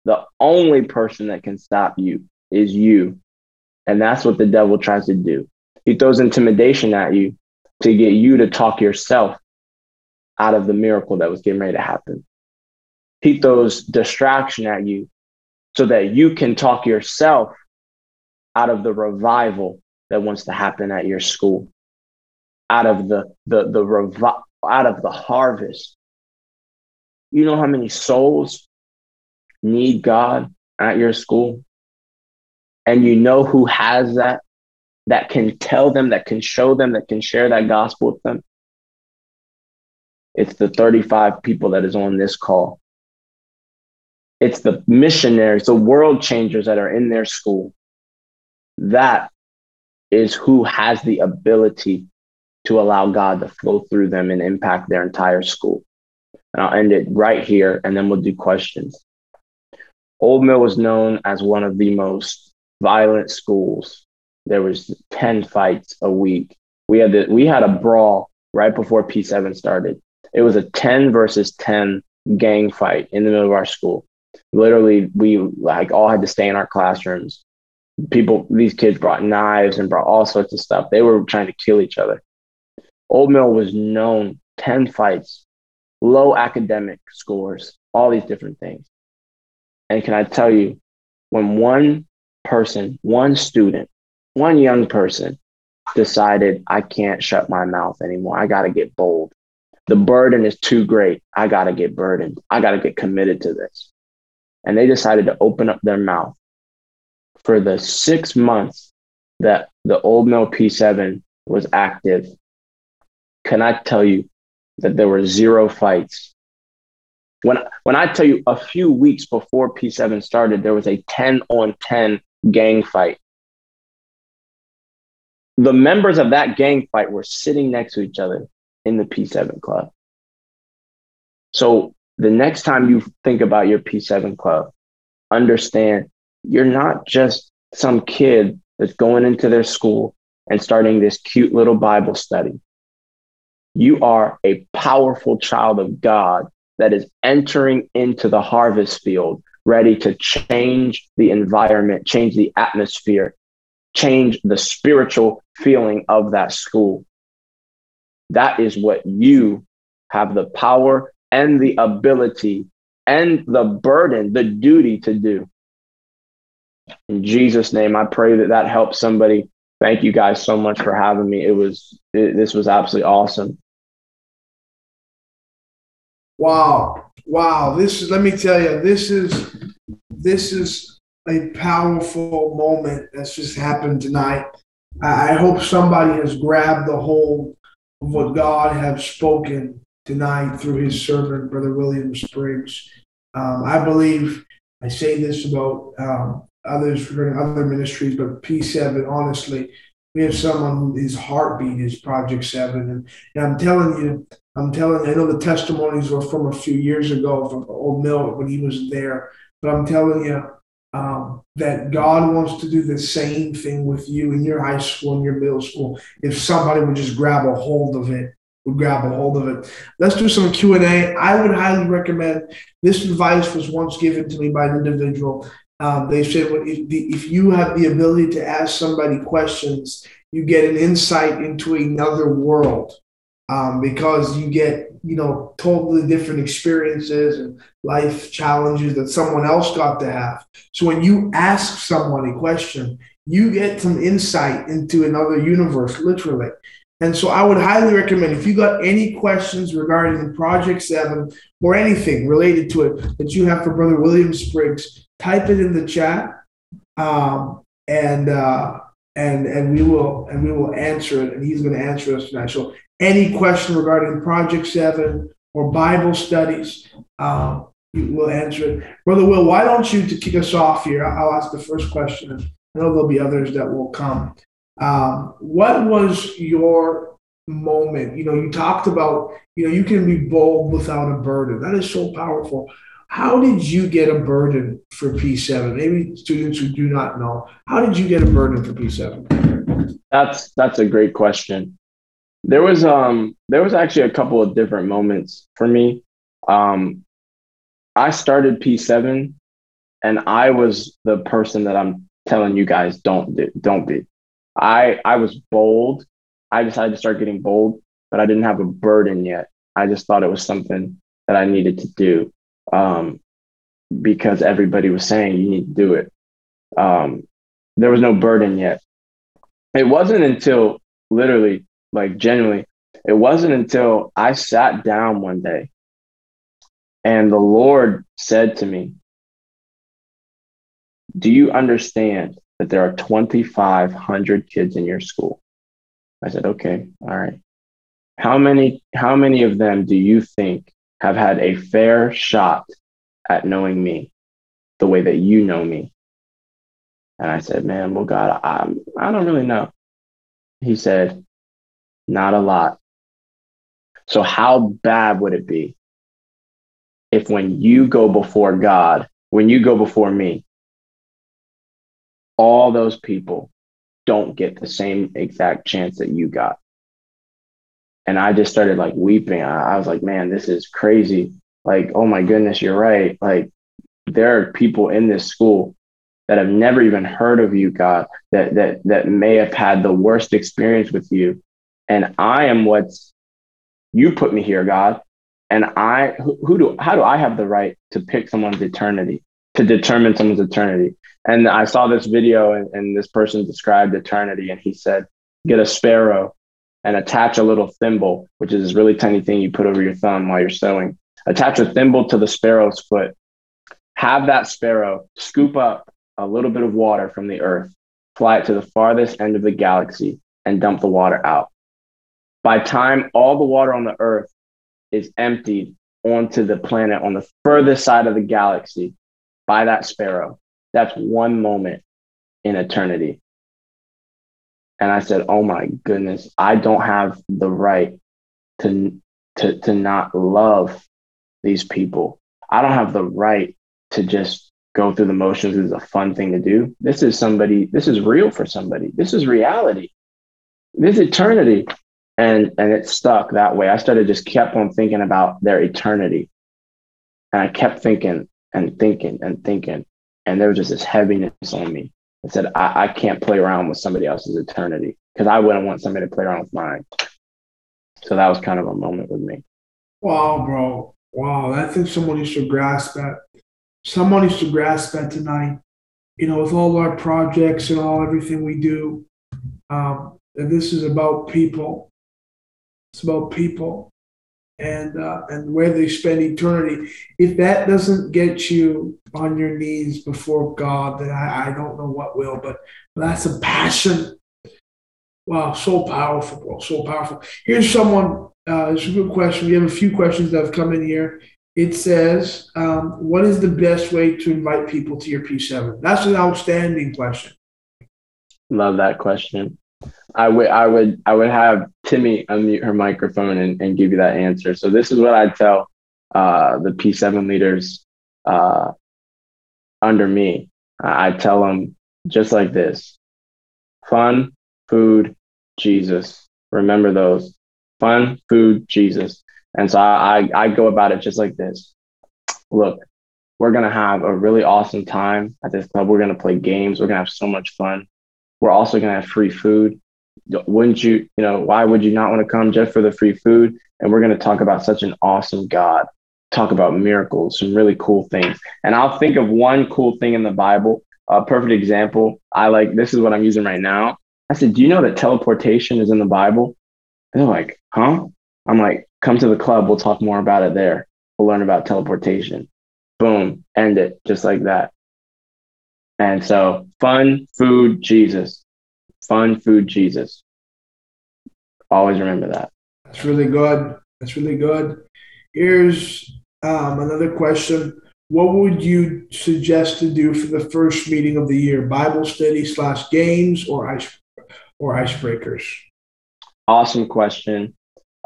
The only person that can stop you is you. And that's what the devil tries to do. He throws intimidation at you to get you to talk yourself out of the miracle that was getting ready to happen. He throws distraction at you so that you can talk yourself out of the revival that wants to happen at your school, out of the the the revi- out of the harvest. You know how many souls need God at your school? And you know who has that, that can tell them, that can show them, that can share that gospel with them? It's the 35 people that is on this call it's the missionaries, the world changers that are in their school. That is who has the ability to allow God to flow through them and impact their entire school. And I'll end it right here and then we'll do questions. Old Mill was known as one of the most violent schools. There was 10 fights a week. We had the, we had a brawl right before P7 started. It was a 10 versus 10 gang fight in the middle of our school. Literally, we like all had to stay in our classrooms. People, these kids brought knives and brought all sorts of stuff. They were trying to kill each other. Old Mill was known 10 fights, low academic scores, all these different things. And can I tell you, when one person, one student, one young person decided, I can't shut my mouth anymore, I got to get bold. The burden is too great. I got to get burdened. I got to get committed to this. And they decided to open up their mouth for the six months that the Old Mill P7 was active. Can I tell you that there were zero fights when when I tell you a few weeks before P7 started, there was a 10 on 10 gang fight. The members of that gang fight were sitting next to each other in the P7 club. So the next time you think about your P7 club, understand you're not just some kid that's going into their school and starting this cute little Bible study. You are a powerful child of God that is entering into the harvest field, ready to change the environment, change the atmosphere, change the spiritual feeling of that school. That is what you have the power and the ability and the burden, the duty to do. In Jesus' name, I pray that that helps somebody. Thank you guys so much for having me. It was, it, this was absolutely awesome. Wow. Wow. This is, let me tell you, this is, this is a powerful moment that's just happened tonight. I hope somebody has grabbed the hold of what God has spoken tonight through his servant, Brother William Spriggs. Um, I believe I say this about um, others regarding other ministries, but P7, honestly, we have someone who his heartbeat is Project Seven, and, and I'm telling you, I'm telling I know the testimonies were from a few years ago from Old Mill when he was there, but I'm telling you um, that God wants to do the same thing with you in your high school and your middle school. If somebody would just grab a hold of it, would grab a hold of it. Let's do some Q and A. I would highly recommend. This advice was once given to me by an individual. Um, they said, well, if, the, if you have the ability to ask somebody questions, you get an insight into another world um, because you get, you know, totally different experiences and life challenges that someone else got to have. So when you ask someone a question, you get some insight into another universe, literally. And so I would highly recommend if you got any questions regarding Project 7 or anything related to it that you have for Brother William Spriggs, type it in the chat, um, and uh, and and we will and we will answer it, and he's going to answer us tonight. So any question regarding Project Seven or Bible studies, um, we'll answer it. Brother Will, why don't you to kick us off here? I'll ask the first question. I know there'll be others that will come. Um, what was your moment? You know, you talked about, you know, you can be bold without a burden. That is so powerful. How did you get a burden for P7? Maybe students who do not know, how did you get a burden for P7? That's that's a great question. There was um there was actually a couple of different moments for me. Um, I started P7, and I was the person that I'm telling you guys don't do, don't be. I I was bold. I decided to start getting bold, but I didn't have a burden yet. I just thought it was something that I needed to do um, because everybody was saying you need to do it. Um, there was no burden yet. It wasn't until literally, like genuinely, it wasn't until I sat down one day and the Lord said to me, Do you understand that there are 2,500 kids in your school? I said, Okay, all right. How many, how many of them do you think have had a fair shot at knowing me the way that you know me. And I said, Man, well, God, I, I don't really know. He said, Not a lot. So, how bad would it be if when you go before God, when you go before me, all those people don't get the same exact chance that you got? And I just started like weeping. I, I was like, man, this is crazy. Like, oh my goodness, you're right. Like, there are people in this school that have never even heard of you, God, that that that may have had the worst experience with you. And I am what's you put me here, God. And I who, who do how do I have the right to pick someone's eternity, to determine someone's eternity? And I saw this video and, and this person described eternity and he said, get a sparrow and attach a little thimble, which is this really tiny thing you put over your thumb while you're sewing. Attach a thimble to the sparrow's foot. Have that sparrow scoop up a little bit of water from the earth, fly it to the farthest end of the galaxy, and dump the water out. By time all the water on the earth is emptied onto the planet on the furthest side of the galaxy by that sparrow, that's one moment in eternity. And I said, Oh my goodness, I don't have the right to, to, to not love these people. I don't have the right to just go through the motions is a fun thing to do. This is somebody, this is real for somebody. This is reality. This eternity. And and it stuck that way. I started just kept on thinking about their eternity. And I kept thinking and thinking and thinking. And there was just this heaviness on me. I said, I, I can't play around with somebody else's eternity because I wouldn't want somebody to play around with mine. So that was kind of a moment with me. Wow, bro. Wow. I think someone needs to grasp that someone needs to grasp that tonight. You know, with all our projects and all everything we do, um, and this is about people. It's about people, and uh, and where they spend eternity. If that doesn't get you on your knees before God, then I, I don't know what will. But that's a passion. Wow, so powerful, so powerful. Here's someone. Uh, it's a good question. We have a few questions that have come in here it says, um, What is the best way to invite people to your P7? That's an outstanding question. Love that question. I would I would I would have Timmy unmute her microphone and, and give you that answer. So this is what I tell uh, the P7 leaders uh, under me. I tell them just like this: fun, food, Jesus. Remember those: fun, food, Jesus. And so I, I, I go about it just like this. Look, we're to have a really awesome time at this club. We're to play games. We're to have so much fun. We're also going to have free food. Wouldn't you, you know, why would you not want to come just for the free food? And we're going to talk about such an awesome God, talk about miracles, some really cool things. And I'll think of one cool thing in the Bible. A perfect example. I like, this is what I'm using right now. I said, Do you know that teleportation is in the Bible? And they're like, Huh? I'm like, come to the club. We'll talk more about it there. We'll learn about teleportation. Boom, end it just like that. And so, fun, food, Jesus. Fun, food, Jesus. Always remember that. That's really good. That's really good. Here's um, another question. What would you suggest to do for the first meeting of the year? Bible study slash games or ice or icebreakers? Awesome question.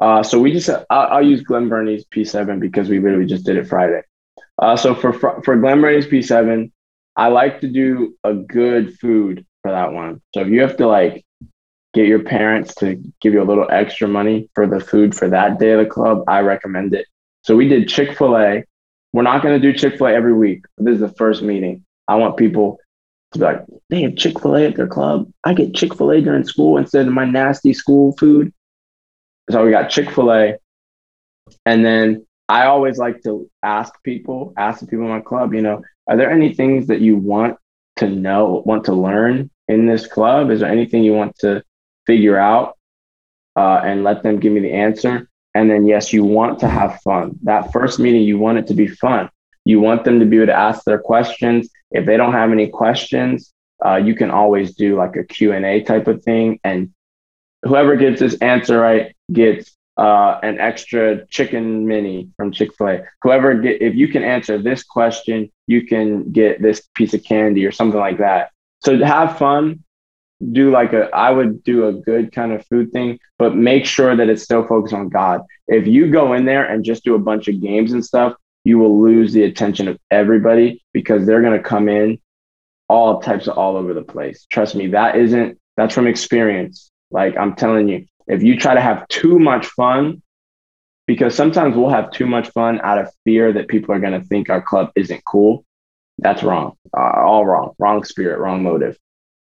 Uh, so we just, I'll, I'll, use Glen Burnie's P7 because we literally just did it Friday. Uh, so for, for Glen Burnie's P7, I like to do a good food for that one. So if you have to like get your parents to give you a little extra money for the food for that day of the club, I recommend it. So we did Chick fil A. We're not going to do Chick fil A every week. This is the first meeting. I want people to be like, they have Chick fil A at their club. I get Chick fil A during school instead of my nasty school food. So we got Chick fil A. And then I always like to ask people, ask the people in my club, you know, are there any things that you want to know, want to learn in this club? Is there anything you want to figure out? Uh, and let them give me the answer. And then, yes, you want to have fun. That first meeting, you want it to be fun. You want them to be able to ask their questions. If they don't have any questions, uh, you can always do like a Q&A type of thing and whoever gets this answer right gets uh, an extra chicken mini from Chick Fil A. Whoever get, if you can answer this question, you can get this piece of candy or something like that. So have fun. Do like a, I would do a good kind of food thing, but make sure that it's still focused on God. If you go in there and just do a bunch of games and stuff, you will lose the attention of everybody because they're going to come in all types of all over the place. Trust me, that isn't, that's from experience. Like I'm telling you, if you try to have too much fun, because sometimes we'll have too much fun out of fear that people are going to think our club isn't cool. That's wrong. Uh, all wrong. Wrong spirit, wrong motive.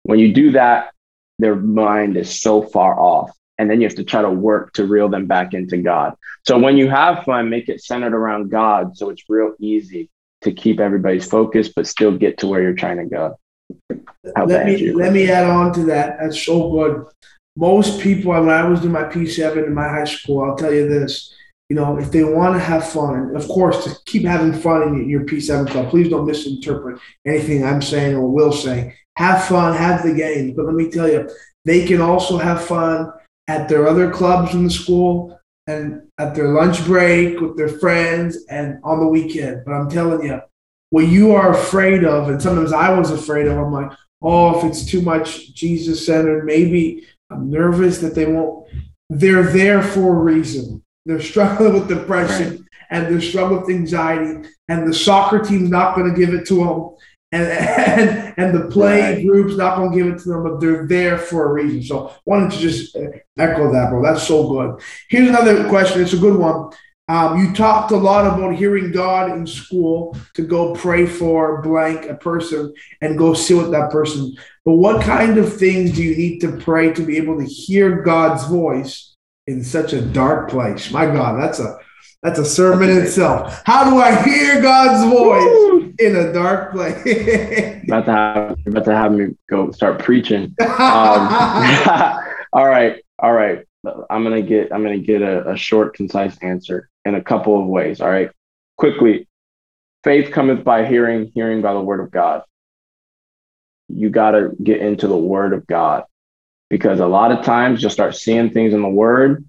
When you do that, their mind is so far off. And then you have to try to work to reel them back into God. So when you have fun, make it centered around God. So it's real easy to keep everybody's focus, but still get to where you're trying to go. How let me let me add on to that. That's so good. Most people, when I was doing my P7 in my high school, I'll tell you this: you know, if they want to have fun, of course, to keep having fun in your P7 club, please don't misinterpret anything I'm saying or will say. Have fun, have the games. But let me tell you, they can also have fun at their other clubs in the school and at their lunch break with their friends and on the weekend. But I'm telling you, what you are afraid of, and sometimes I was afraid of, I'm like, oh, if it's too much Jesus centered, maybe I'm nervous that they won't. They're there for a reason they're struggling with depression right. and they're struggling with anxiety, and the soccer team's not going to give it to them. And, and, and the play right. group's not going to give it to them, but they're there for a reason. So, wanted to just echo that, bro. That's so good. Here's another question. It's a good one. Um, you talked a lot about hearing God in school to go pray for blank a person and go see with that person. But what kind of things do you need to pray to be able to hear God's voice in such a dark place. My God, that's a that's a sermon in itself. How do I hear God's voice Woo! in a dark place? about to have about to have me go start preaching. Um, all right, all right. I'm gonna get I'm gonna get a, a short, concise answer in a couple of ways. All right, quickly. Faith cometh by hearing, hearing by the word of God. You got to get into the word of God because a lot of times you'll start seeing things in the word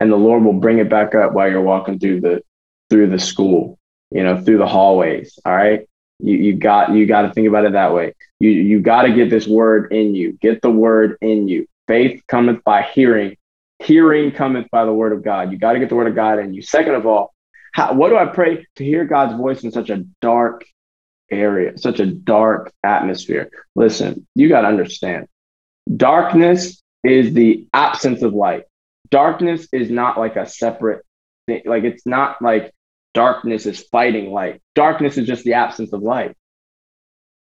and the Lord will bring it back up while you're walking through the through the school, you know, through the hallways. All right. You you got you got to think about it that way. You you got to get this word in you. Get the word in you. Faith cometh by hearing. Hearing cometh by the word of God. You got to get the word of God in you. Second of all, how, what do I pray to hear God's voice in such a dark area, such a dark atmosphere? Listen, you got to understand Darkness is the absence of light. Darkness is not like a separate thing. Like it's not like darkness is fighting light. Darkness is just the absence of light.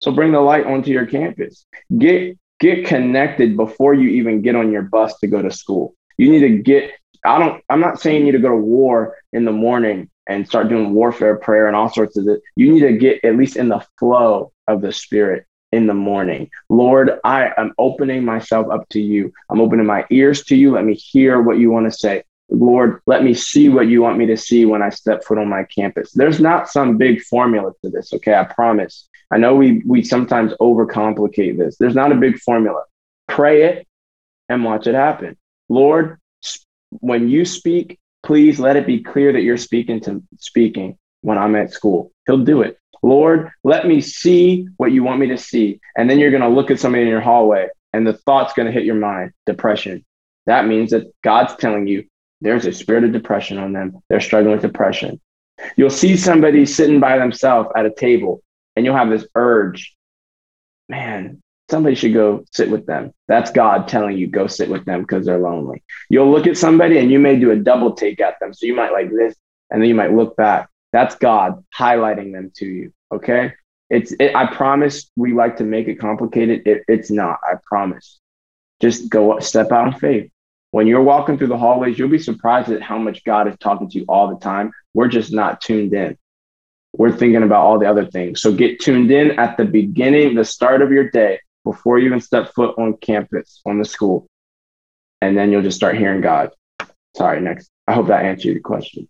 So bring the light onto your campus. Get get connected before you even get on your bus to go to school. You need to get I don't I'm not saying you to go to war in the morning and start doing warfare prayer and all sorts of it. You need to get at least in the flow of the spirit in the morning. Lord, I am opening myself up to you. I'm opening my ears to you. Let me hear what you want to say. Lord, let me see what you want me to see when I step foot on my campus. There's not some big formula to this, okay? I promise. I know we we sometimes overcomplicate this. There's not a big formula. Pray it and watch it happen. Lord, when you speak, please let it be clear that you're speaking to speaking when I'm at school. He'll do it. Lord, let me see what you want me to see. And then you're going to look at somebody in your hallway and the thought's going to hit your mind depression. That means that God's telling you there's a spirit of depression on them. They're struggling with depression. You'll see somebody sitting by themselves at a table and you'll have this urge man, somebody should go sit with them. That's God telling you go sit with them because they're lonely. You'll look at somebody and you may do a double take at them. So you might like this and then you might look back. That's God highlighting them to you. Okay. It's, it, I promise we like to make it complicated. It, it's not, I promise. Just go step out in faith. When you're walking through the hallways, you'll be surprised at how much God is talking to you all the time. We're just not tuned in. We're thinking about all the other things. So get tuned in at the beginning, the start of your day, before you even step foot on campus, on the school. And then you'll just start hearing God. Sorry, next. I hope that answered your question.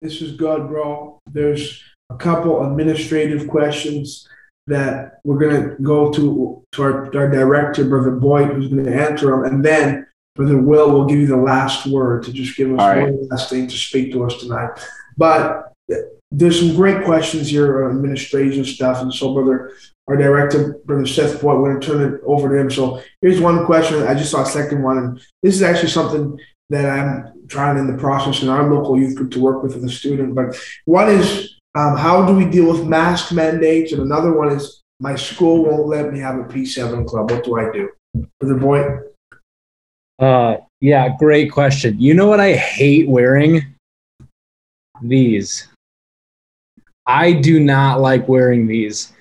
This is good, bro. There's a couple administrative questions that we're going to go to to our, our director, Brother Boyd, who's going to answer them, and then Brother Will will give you the last word to just give us All one right. last thing to speak to us tonight. But there's some great questions here, on administration stuff, and so Brother, our director, Brother Seth Boyd, we're going to turn it over to him. So here's one question. I just saw a second one, and this is actually something that I'm trying in the process in our local youth group to work with a student. But one is um, how do we deal with mask mandates? And another one is my school won't let me have a P7 club. What do I do? Brother Boyd? Uh, yeah, great question. You know what I hate wearing? These. I do not like wearing these.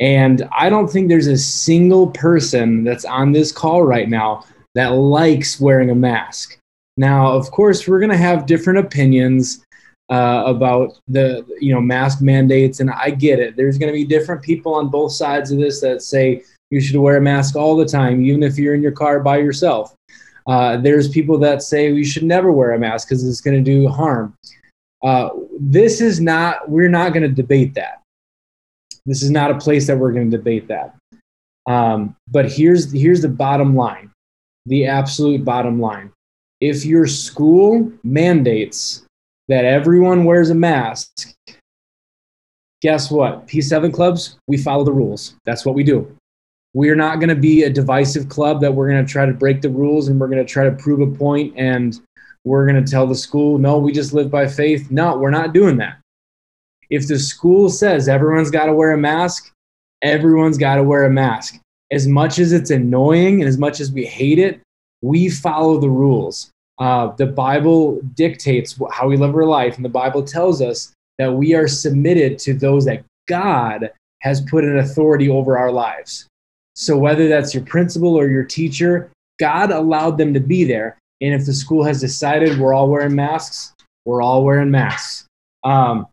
And I don't think there's a single person that's on this call right now that likes wearing a mask. Now, of course, we're going to have different opinions uh, about the you know mask mandates, and I get it. There's going to be different people on both sides of this that say you should wear a mask all the time, even if you're in your car by yourself. Uh, there's people that say we should never wear a mask because it's going to do harm. Uh, this is not. We're not going to debate that. This is not a place that we're going to debate that. Um, but here's here's the bottom line, the absolute bottom line. If your school mandates that everyone wears a mask, guess what? P7 clubs, we follow the rules. That's what we do. We're not going to be a divisive club that we're going to try to break the rules and we're going to try to prove a point and we're going to tell the school, no, we just live by faith. No, we're not doing that. If the school says everyone's got to wear a mask, everyone's got to wear a mask. As much as it's annoying and as much as we hate it, we follow the rules. Uh, the Bible dictates how we live our life, and the Bible tells us that we are submitted to those that God has put in authority over our lives. So, whether that's your principal or your teacher, God allowed them to be there. And if the school has decided we're all wearing masks, we're all wearing masks. Um,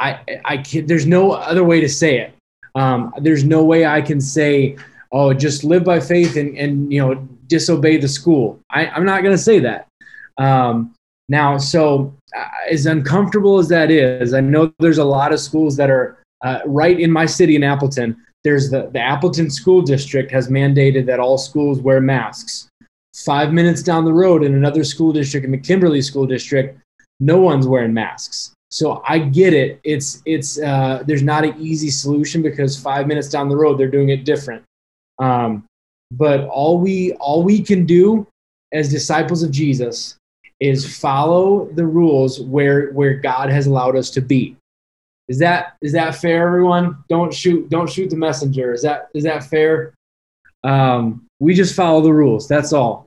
I, I can't, there's no other way to say it. Um, there's no way I can say, oh, just live by faith and, and you know, disobey the school. I, I'm not going to say that. Um, now, so uh, as uncomfortable as that is, I know there's a lot of schools that are uh, right in my city in Appleton. There's the, the Appleton School District has mandated that all schools wear masks. Five minutes down the road in another school district, in the Kimberly School District, no one's wearing masks. So I get it. It's it's uh, there's not an easy solution because five minutes down the road they're doing it different. Um, but all we all we can do as disciples of Jesus is follow the rules where where God has allowed us to be. Is that is that fair, everyone? Don't shoot don't shoot the messenger. Is that is that fair? Um, we just follow the rules. That's all.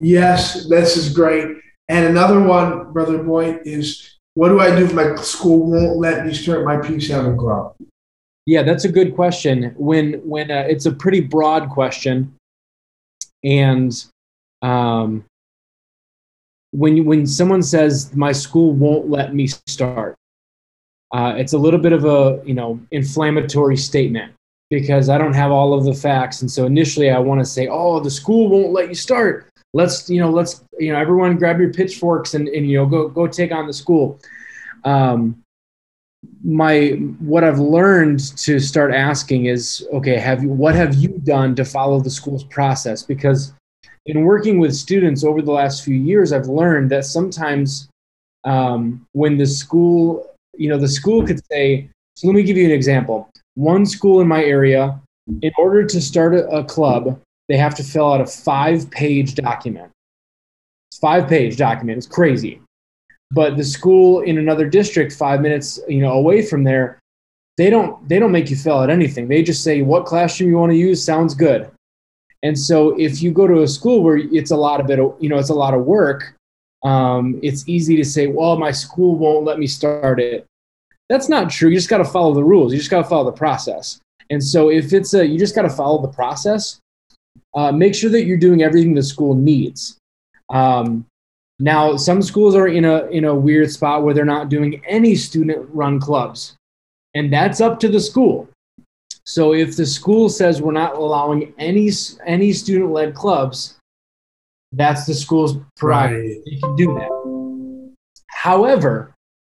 Yes, this is great. And another one, Brother Boyd, is what do I do if my school won't let me start my P7 club? Yeah, that's a good question. When when uh, it's a pretty broad question, and um, when when someone says my school won't let me start, uh, it's a little bit of a you know inflammatory statement because I don't have all of the facts, and so initially I want to say, oh, the school won't let you start. Let's you know let's you know everyone grab your pitchforks and, and you know go go take on the school. Um, my what I've learned to start asking is okay have you what have you done to follow the school's process because in working with students over the last few years I've learned that sometimes um, when the school you know the school could say so let me give you an example one school in my area in order to start a, a club they have to fill out a five page document. It's five page document. It's crazy. But the school in another district five minutes you know away from there they don't they don't make you fill out anything. They just say what classroom you want to use? Sounds good. And so if you go to a school where it's a lot of of you know it's a lot of work um, it's easy to say well my school won't let me start it. That's not true. You just got to follow the rules. You just got to follow the process. And so if it's a you just got to follow the process uh, make sure that you're doing everything the school needs um, now, some schools are in a in a weird spot where they're not doing any student run clubs. And that's up to the school. So if the school says we're not allowing any any student led clubs, that's the school's prerogative. Right. They can do that. However,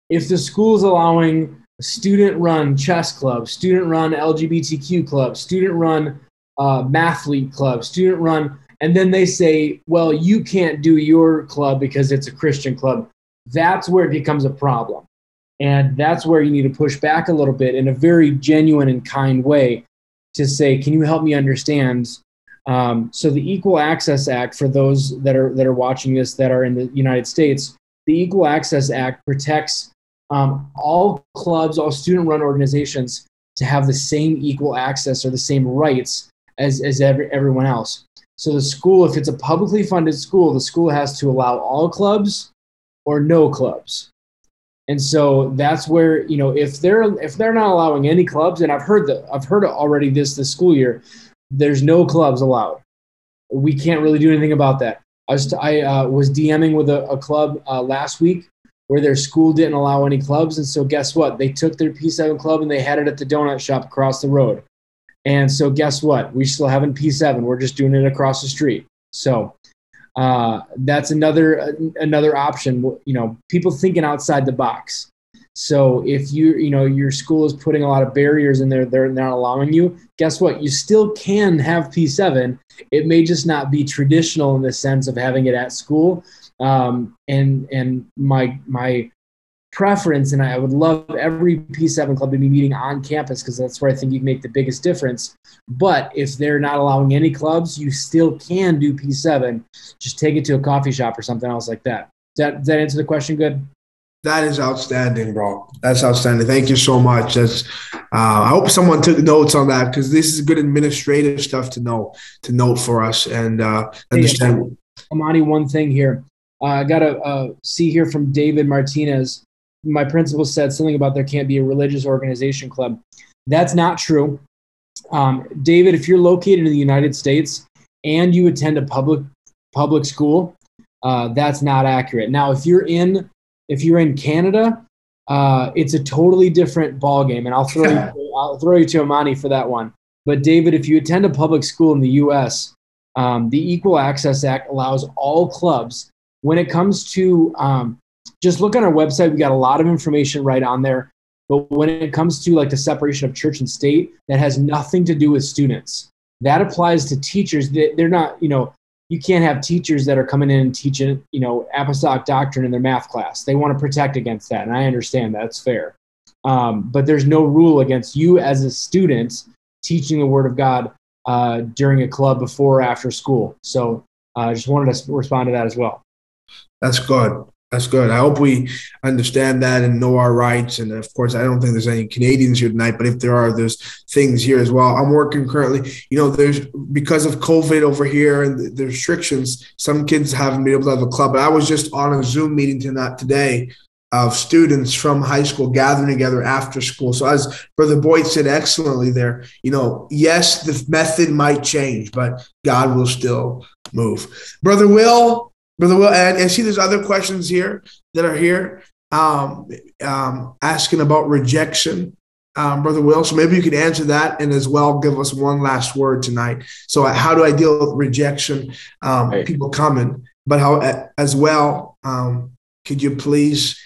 if the school's allowing student run chess club, student run LGBTQ club, student run uh, mathlete club, student run and then they say, well, you can't do your club because it's a Christian club. That's where it becomes a problem. And that's where you need to push back a little bit in a very genuine and kind way to say, can you help me understand? Um, so the Equal Access Act, for those that are that are watching this that are in the United States, the Equal Access Act protects um, all clubs, all student-run organizations to have the same equal access or the same rights as as every, everyone else. So the school, if it's a publicly funded school, the school has to allow all clubs or no clubs. And so that's where you know if they're if they're not allowing any clubs, and I've heard that I've heard already this this school year, there's no clubs allowed. We can't really do anything about that. I was I uh, was DMing with a, a club uh, last week where their school didn't allow any clubs, and so guess what? They took their P7 club and they had it at the donut shop across the road. And so guess what? We still haven't P7. We're just doing it across the street. So uh, that's another another option. You know, people thinking outside the box. So if you you know your school is putting a lot of barriers in there, they're not allowing you. Guess what? You still can have P7. It may just not be traditional in the sense of having it at school. Um, and and my my preference, and I would love every P7 club to be meeting on campus because that's where I think you can make the biggest difference. But if they're not allowing any clubs, you still can do P7. Just take it to a coffee shop or something else like that. Does that, does that answer the question good? That is outstanding, bro. That's outstanding. Thank you so much. That's. Uh, I hope someone took notes on that because this is good administrative stuff to know to note for us and uh, understand. Hey, Amani, one thing here. Uh, I got to see here from David Martinez my principal said something about there can't be a religious organization club. That's not true. Um, David, if you're located in the United States and you attend a public public school, uh, that's not accurate. Now, if you're in if you're in Canada, uh, it's a totally different ball game, and I'll throw you, I'll throw you to Amani for that one. But David, if you attend a public school in the U.S., um, the Equal Access Act allows all clubs when it comes to um, just look on our website. We got a lot of information right on there. But when it comes to like the separation of church and state, that has nothing to do with students. That applies to teachers. They're not, you know, you can't have teachers that are coming in and teaching, you know, apostolic doctrine in their math class. They want to protect against that, and I understand that's fair. Um, but there's no rule against you as a student teaching the Word of God uh, during a club before or after school. So uh, I uh, just wanted to respond to that as well. That's good. That's good. I hope we understand that and know our rights. And of course, I don't think there's any Canadians here tonight, but if there are, there's things here as well. I'm working currently, you know, there's because of COVID over here and the, restrictions, some kids haven't been able to have a club. But I was just on a Zoom meeting tonight today of students from high school gathering together after school. So as Brother Boyd said excellently there, you know, yes, the method might change, but God will still move. Brother Will, Brother Will, and I see there's other questions here that are here um, um, asking about rejection, um, Brother Will. So maybe you could answer that and as well give us one last word tonight. So, how do I deal with rejection? Um, right. People coming, but how as well? Um, could you please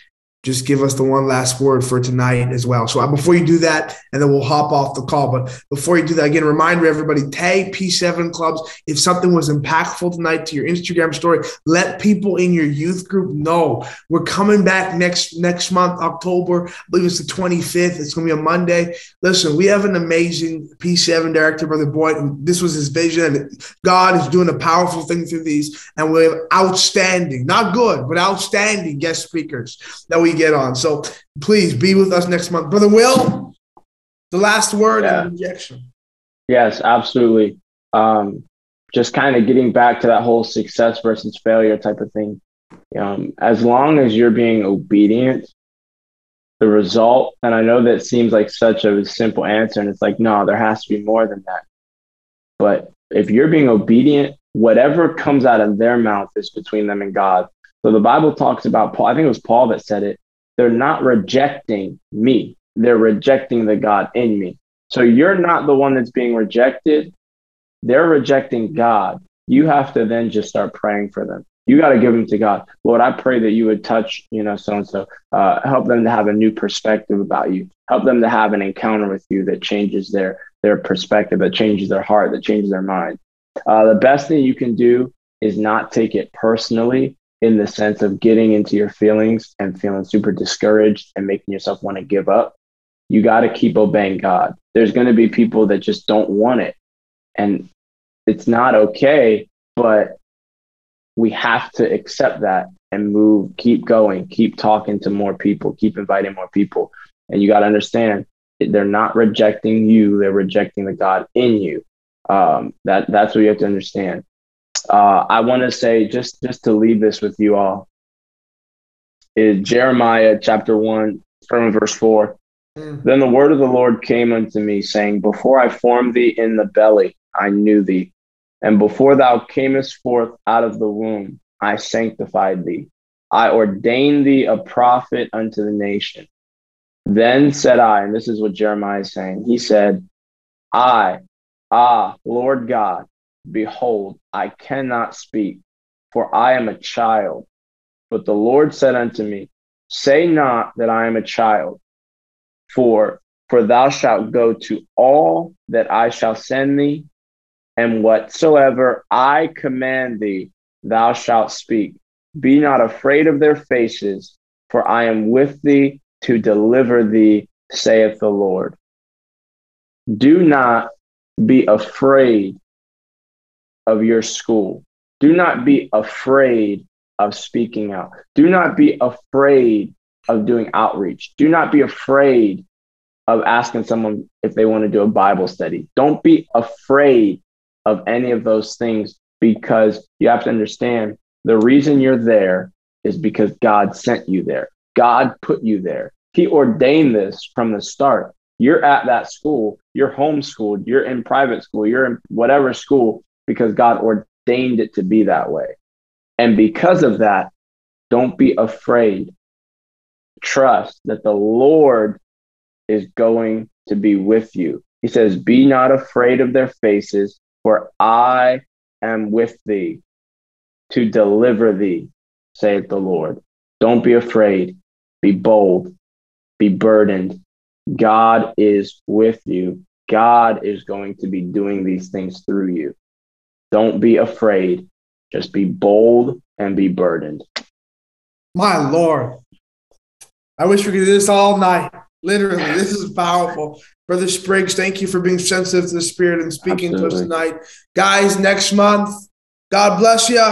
just give us the one last word for tonight as well. So uh, before you do that, and then we'll hop off the call. But before you do that, again, reminder everybody: tag P7 clubs. If something was impactful tonight to your Instagram story, let people in your youth group know. We're coming back next next month, October. I believe it's the 25th. It's going to be a Monday. Listen, we have an amazing P7 director, Brother Boyd. This was his vision. God is doing a powerful thing through these, and we have outstanding, not good, but outstanding guest speakers that we get on. So please be with us next month. Brother Will, the last word yeah. rejection. Yes, absolutely. Um, just kind of getting back to that whole success versus failure type of thing. Um, as long as you're being obedient, the result, and I know that seems like such a simple answer, and it's like, no, there has to be more than that. But if you're being obedient, whatever comes out of their mouth is between them and God. So the Bible talks about Paul, I think it was Paul that said it they're not rejecting me, they're rejecting the God in me. So you're not the one that's being rejected, they're rejecting God. You have to then just start praying for them. You got to give them to God. Lord, I pray that you would touch, you know, so and so, help them to have a new perspective about you, help them to have an encounter with you that changes their their perspective, that changes their heart, that changes their mind. Uh, the best thing you can do is not take it personally in the sense of getting into your feelings and feeling super discouraged and making yourself want to give up, you got to keep obeying God. There's going to be people that just don't want it. And it's not okay, but we have to accept that and move, keep going, keep talking to more people, keep inviting more people. And you got to understand they're not rejecting you, they're rejecting the God in you. Um, that, that's what you have to understand uh, I want to say just just to leave this with you all. is Jeremiah chapter 1, from verse 4. Mm. Then the word of the Lord came unto me, saying, Before I formed thee in the belly, I knew thee. And before thou camest forth out of the womb, I sanctified thee. I ordained thee a prophet unto the nation. Then said I, and this is what Jeremiah is saying, he said, I, ah, Lord God, behold, I cannot speak, for I am a child. But the Lord said unto me, Say not that I am a child, for for thou shalt go to all that I shall send thee, and whatsoever I command thee, thou shalt speak. Be not afraid of their faces, for I am with thee to deliver thee, saith the Lord. Do not be afraid of your school. Do not be afraid of speaking out. Do not be afraid of doing outreach. Do not be afraid of asking someone if they want to do a Bible study. Don't be afraid of any of those things because you have to understand the reason you're there is because God sent you there. God put you there. He ordained this from the start. You're at that school, you're homeschooled, you're in private school, you're in whatever school because God ordained it to be that way. And because of that, don't be afraid. Trust that the Lord is going to be with you. He says, Be not afraid of their faces, for I am with thee to deliver thee, saith the Lord. Don't be afraid. Be bold. Be burdened. God is with you. God is going to be doing these things through you. Don't be afraid. Just be bold and be burdened. My Lord. I wish we could do this all night. Literally, this is powerful. Brother Spriggs, thank you for being sensitive to the Spirit and speaking Absolutely. to us tonight. Guys, next month, God bless you.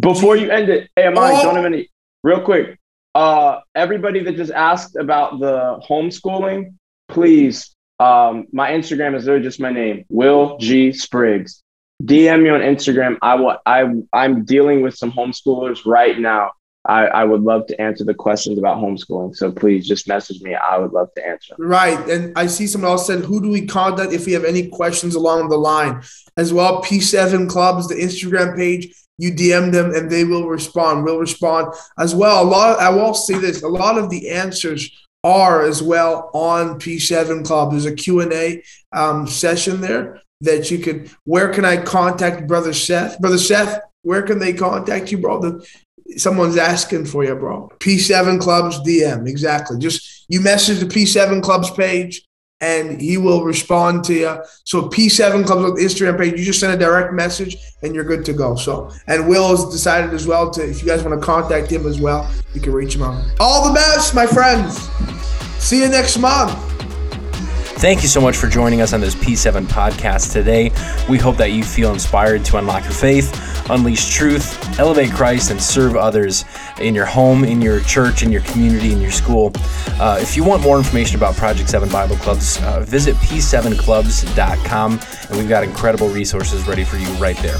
Before you end it, hey, Amani, oh. don't have any, real quick. Uh, everybody that just asked about the homeschooling, please, um, my Instagram is literally just my name, Will G Spriggs. DM me on Instagram. I will. I I'm dealing with some homeschoolers right now I, I would love to answer the questions about homeschooling. So please just message me. I would love to answer. Right. And I see someone else said, who do we contact if we have any questions along the line? As well, P7 Clubs, the Instagram page, you DM them and they will respond. Will respond as well. A lot, I will say this, a lot of the answers are as well on P7 Club. There's a Q&A um, session there that you can, where can I contact Brother Seth? Brother Seth, where can they contact you, bro? The, someone's asking for you, bro. P7 Clubs DM, exactly. Just you message the P7 Clubs page and he will respond to you. So P7 Clubs on the Instagram page, you just send a direct message and you're good to go. So and Will has decided as well to if you guys want to contact him as well, you can reach him out. All the best, my friends. See you next month. Thank you so much for joining us on this P7 podcast today. We hope that you feel inspired to unlock your faith, unleash truth, elevate Christ, and serve others in your home, in your church, in your community, in your school. Uh, if you want more information about Project 7 Bible Clubs, uh, visit p7clubs.com, and we've got incredible resources ready for you right there.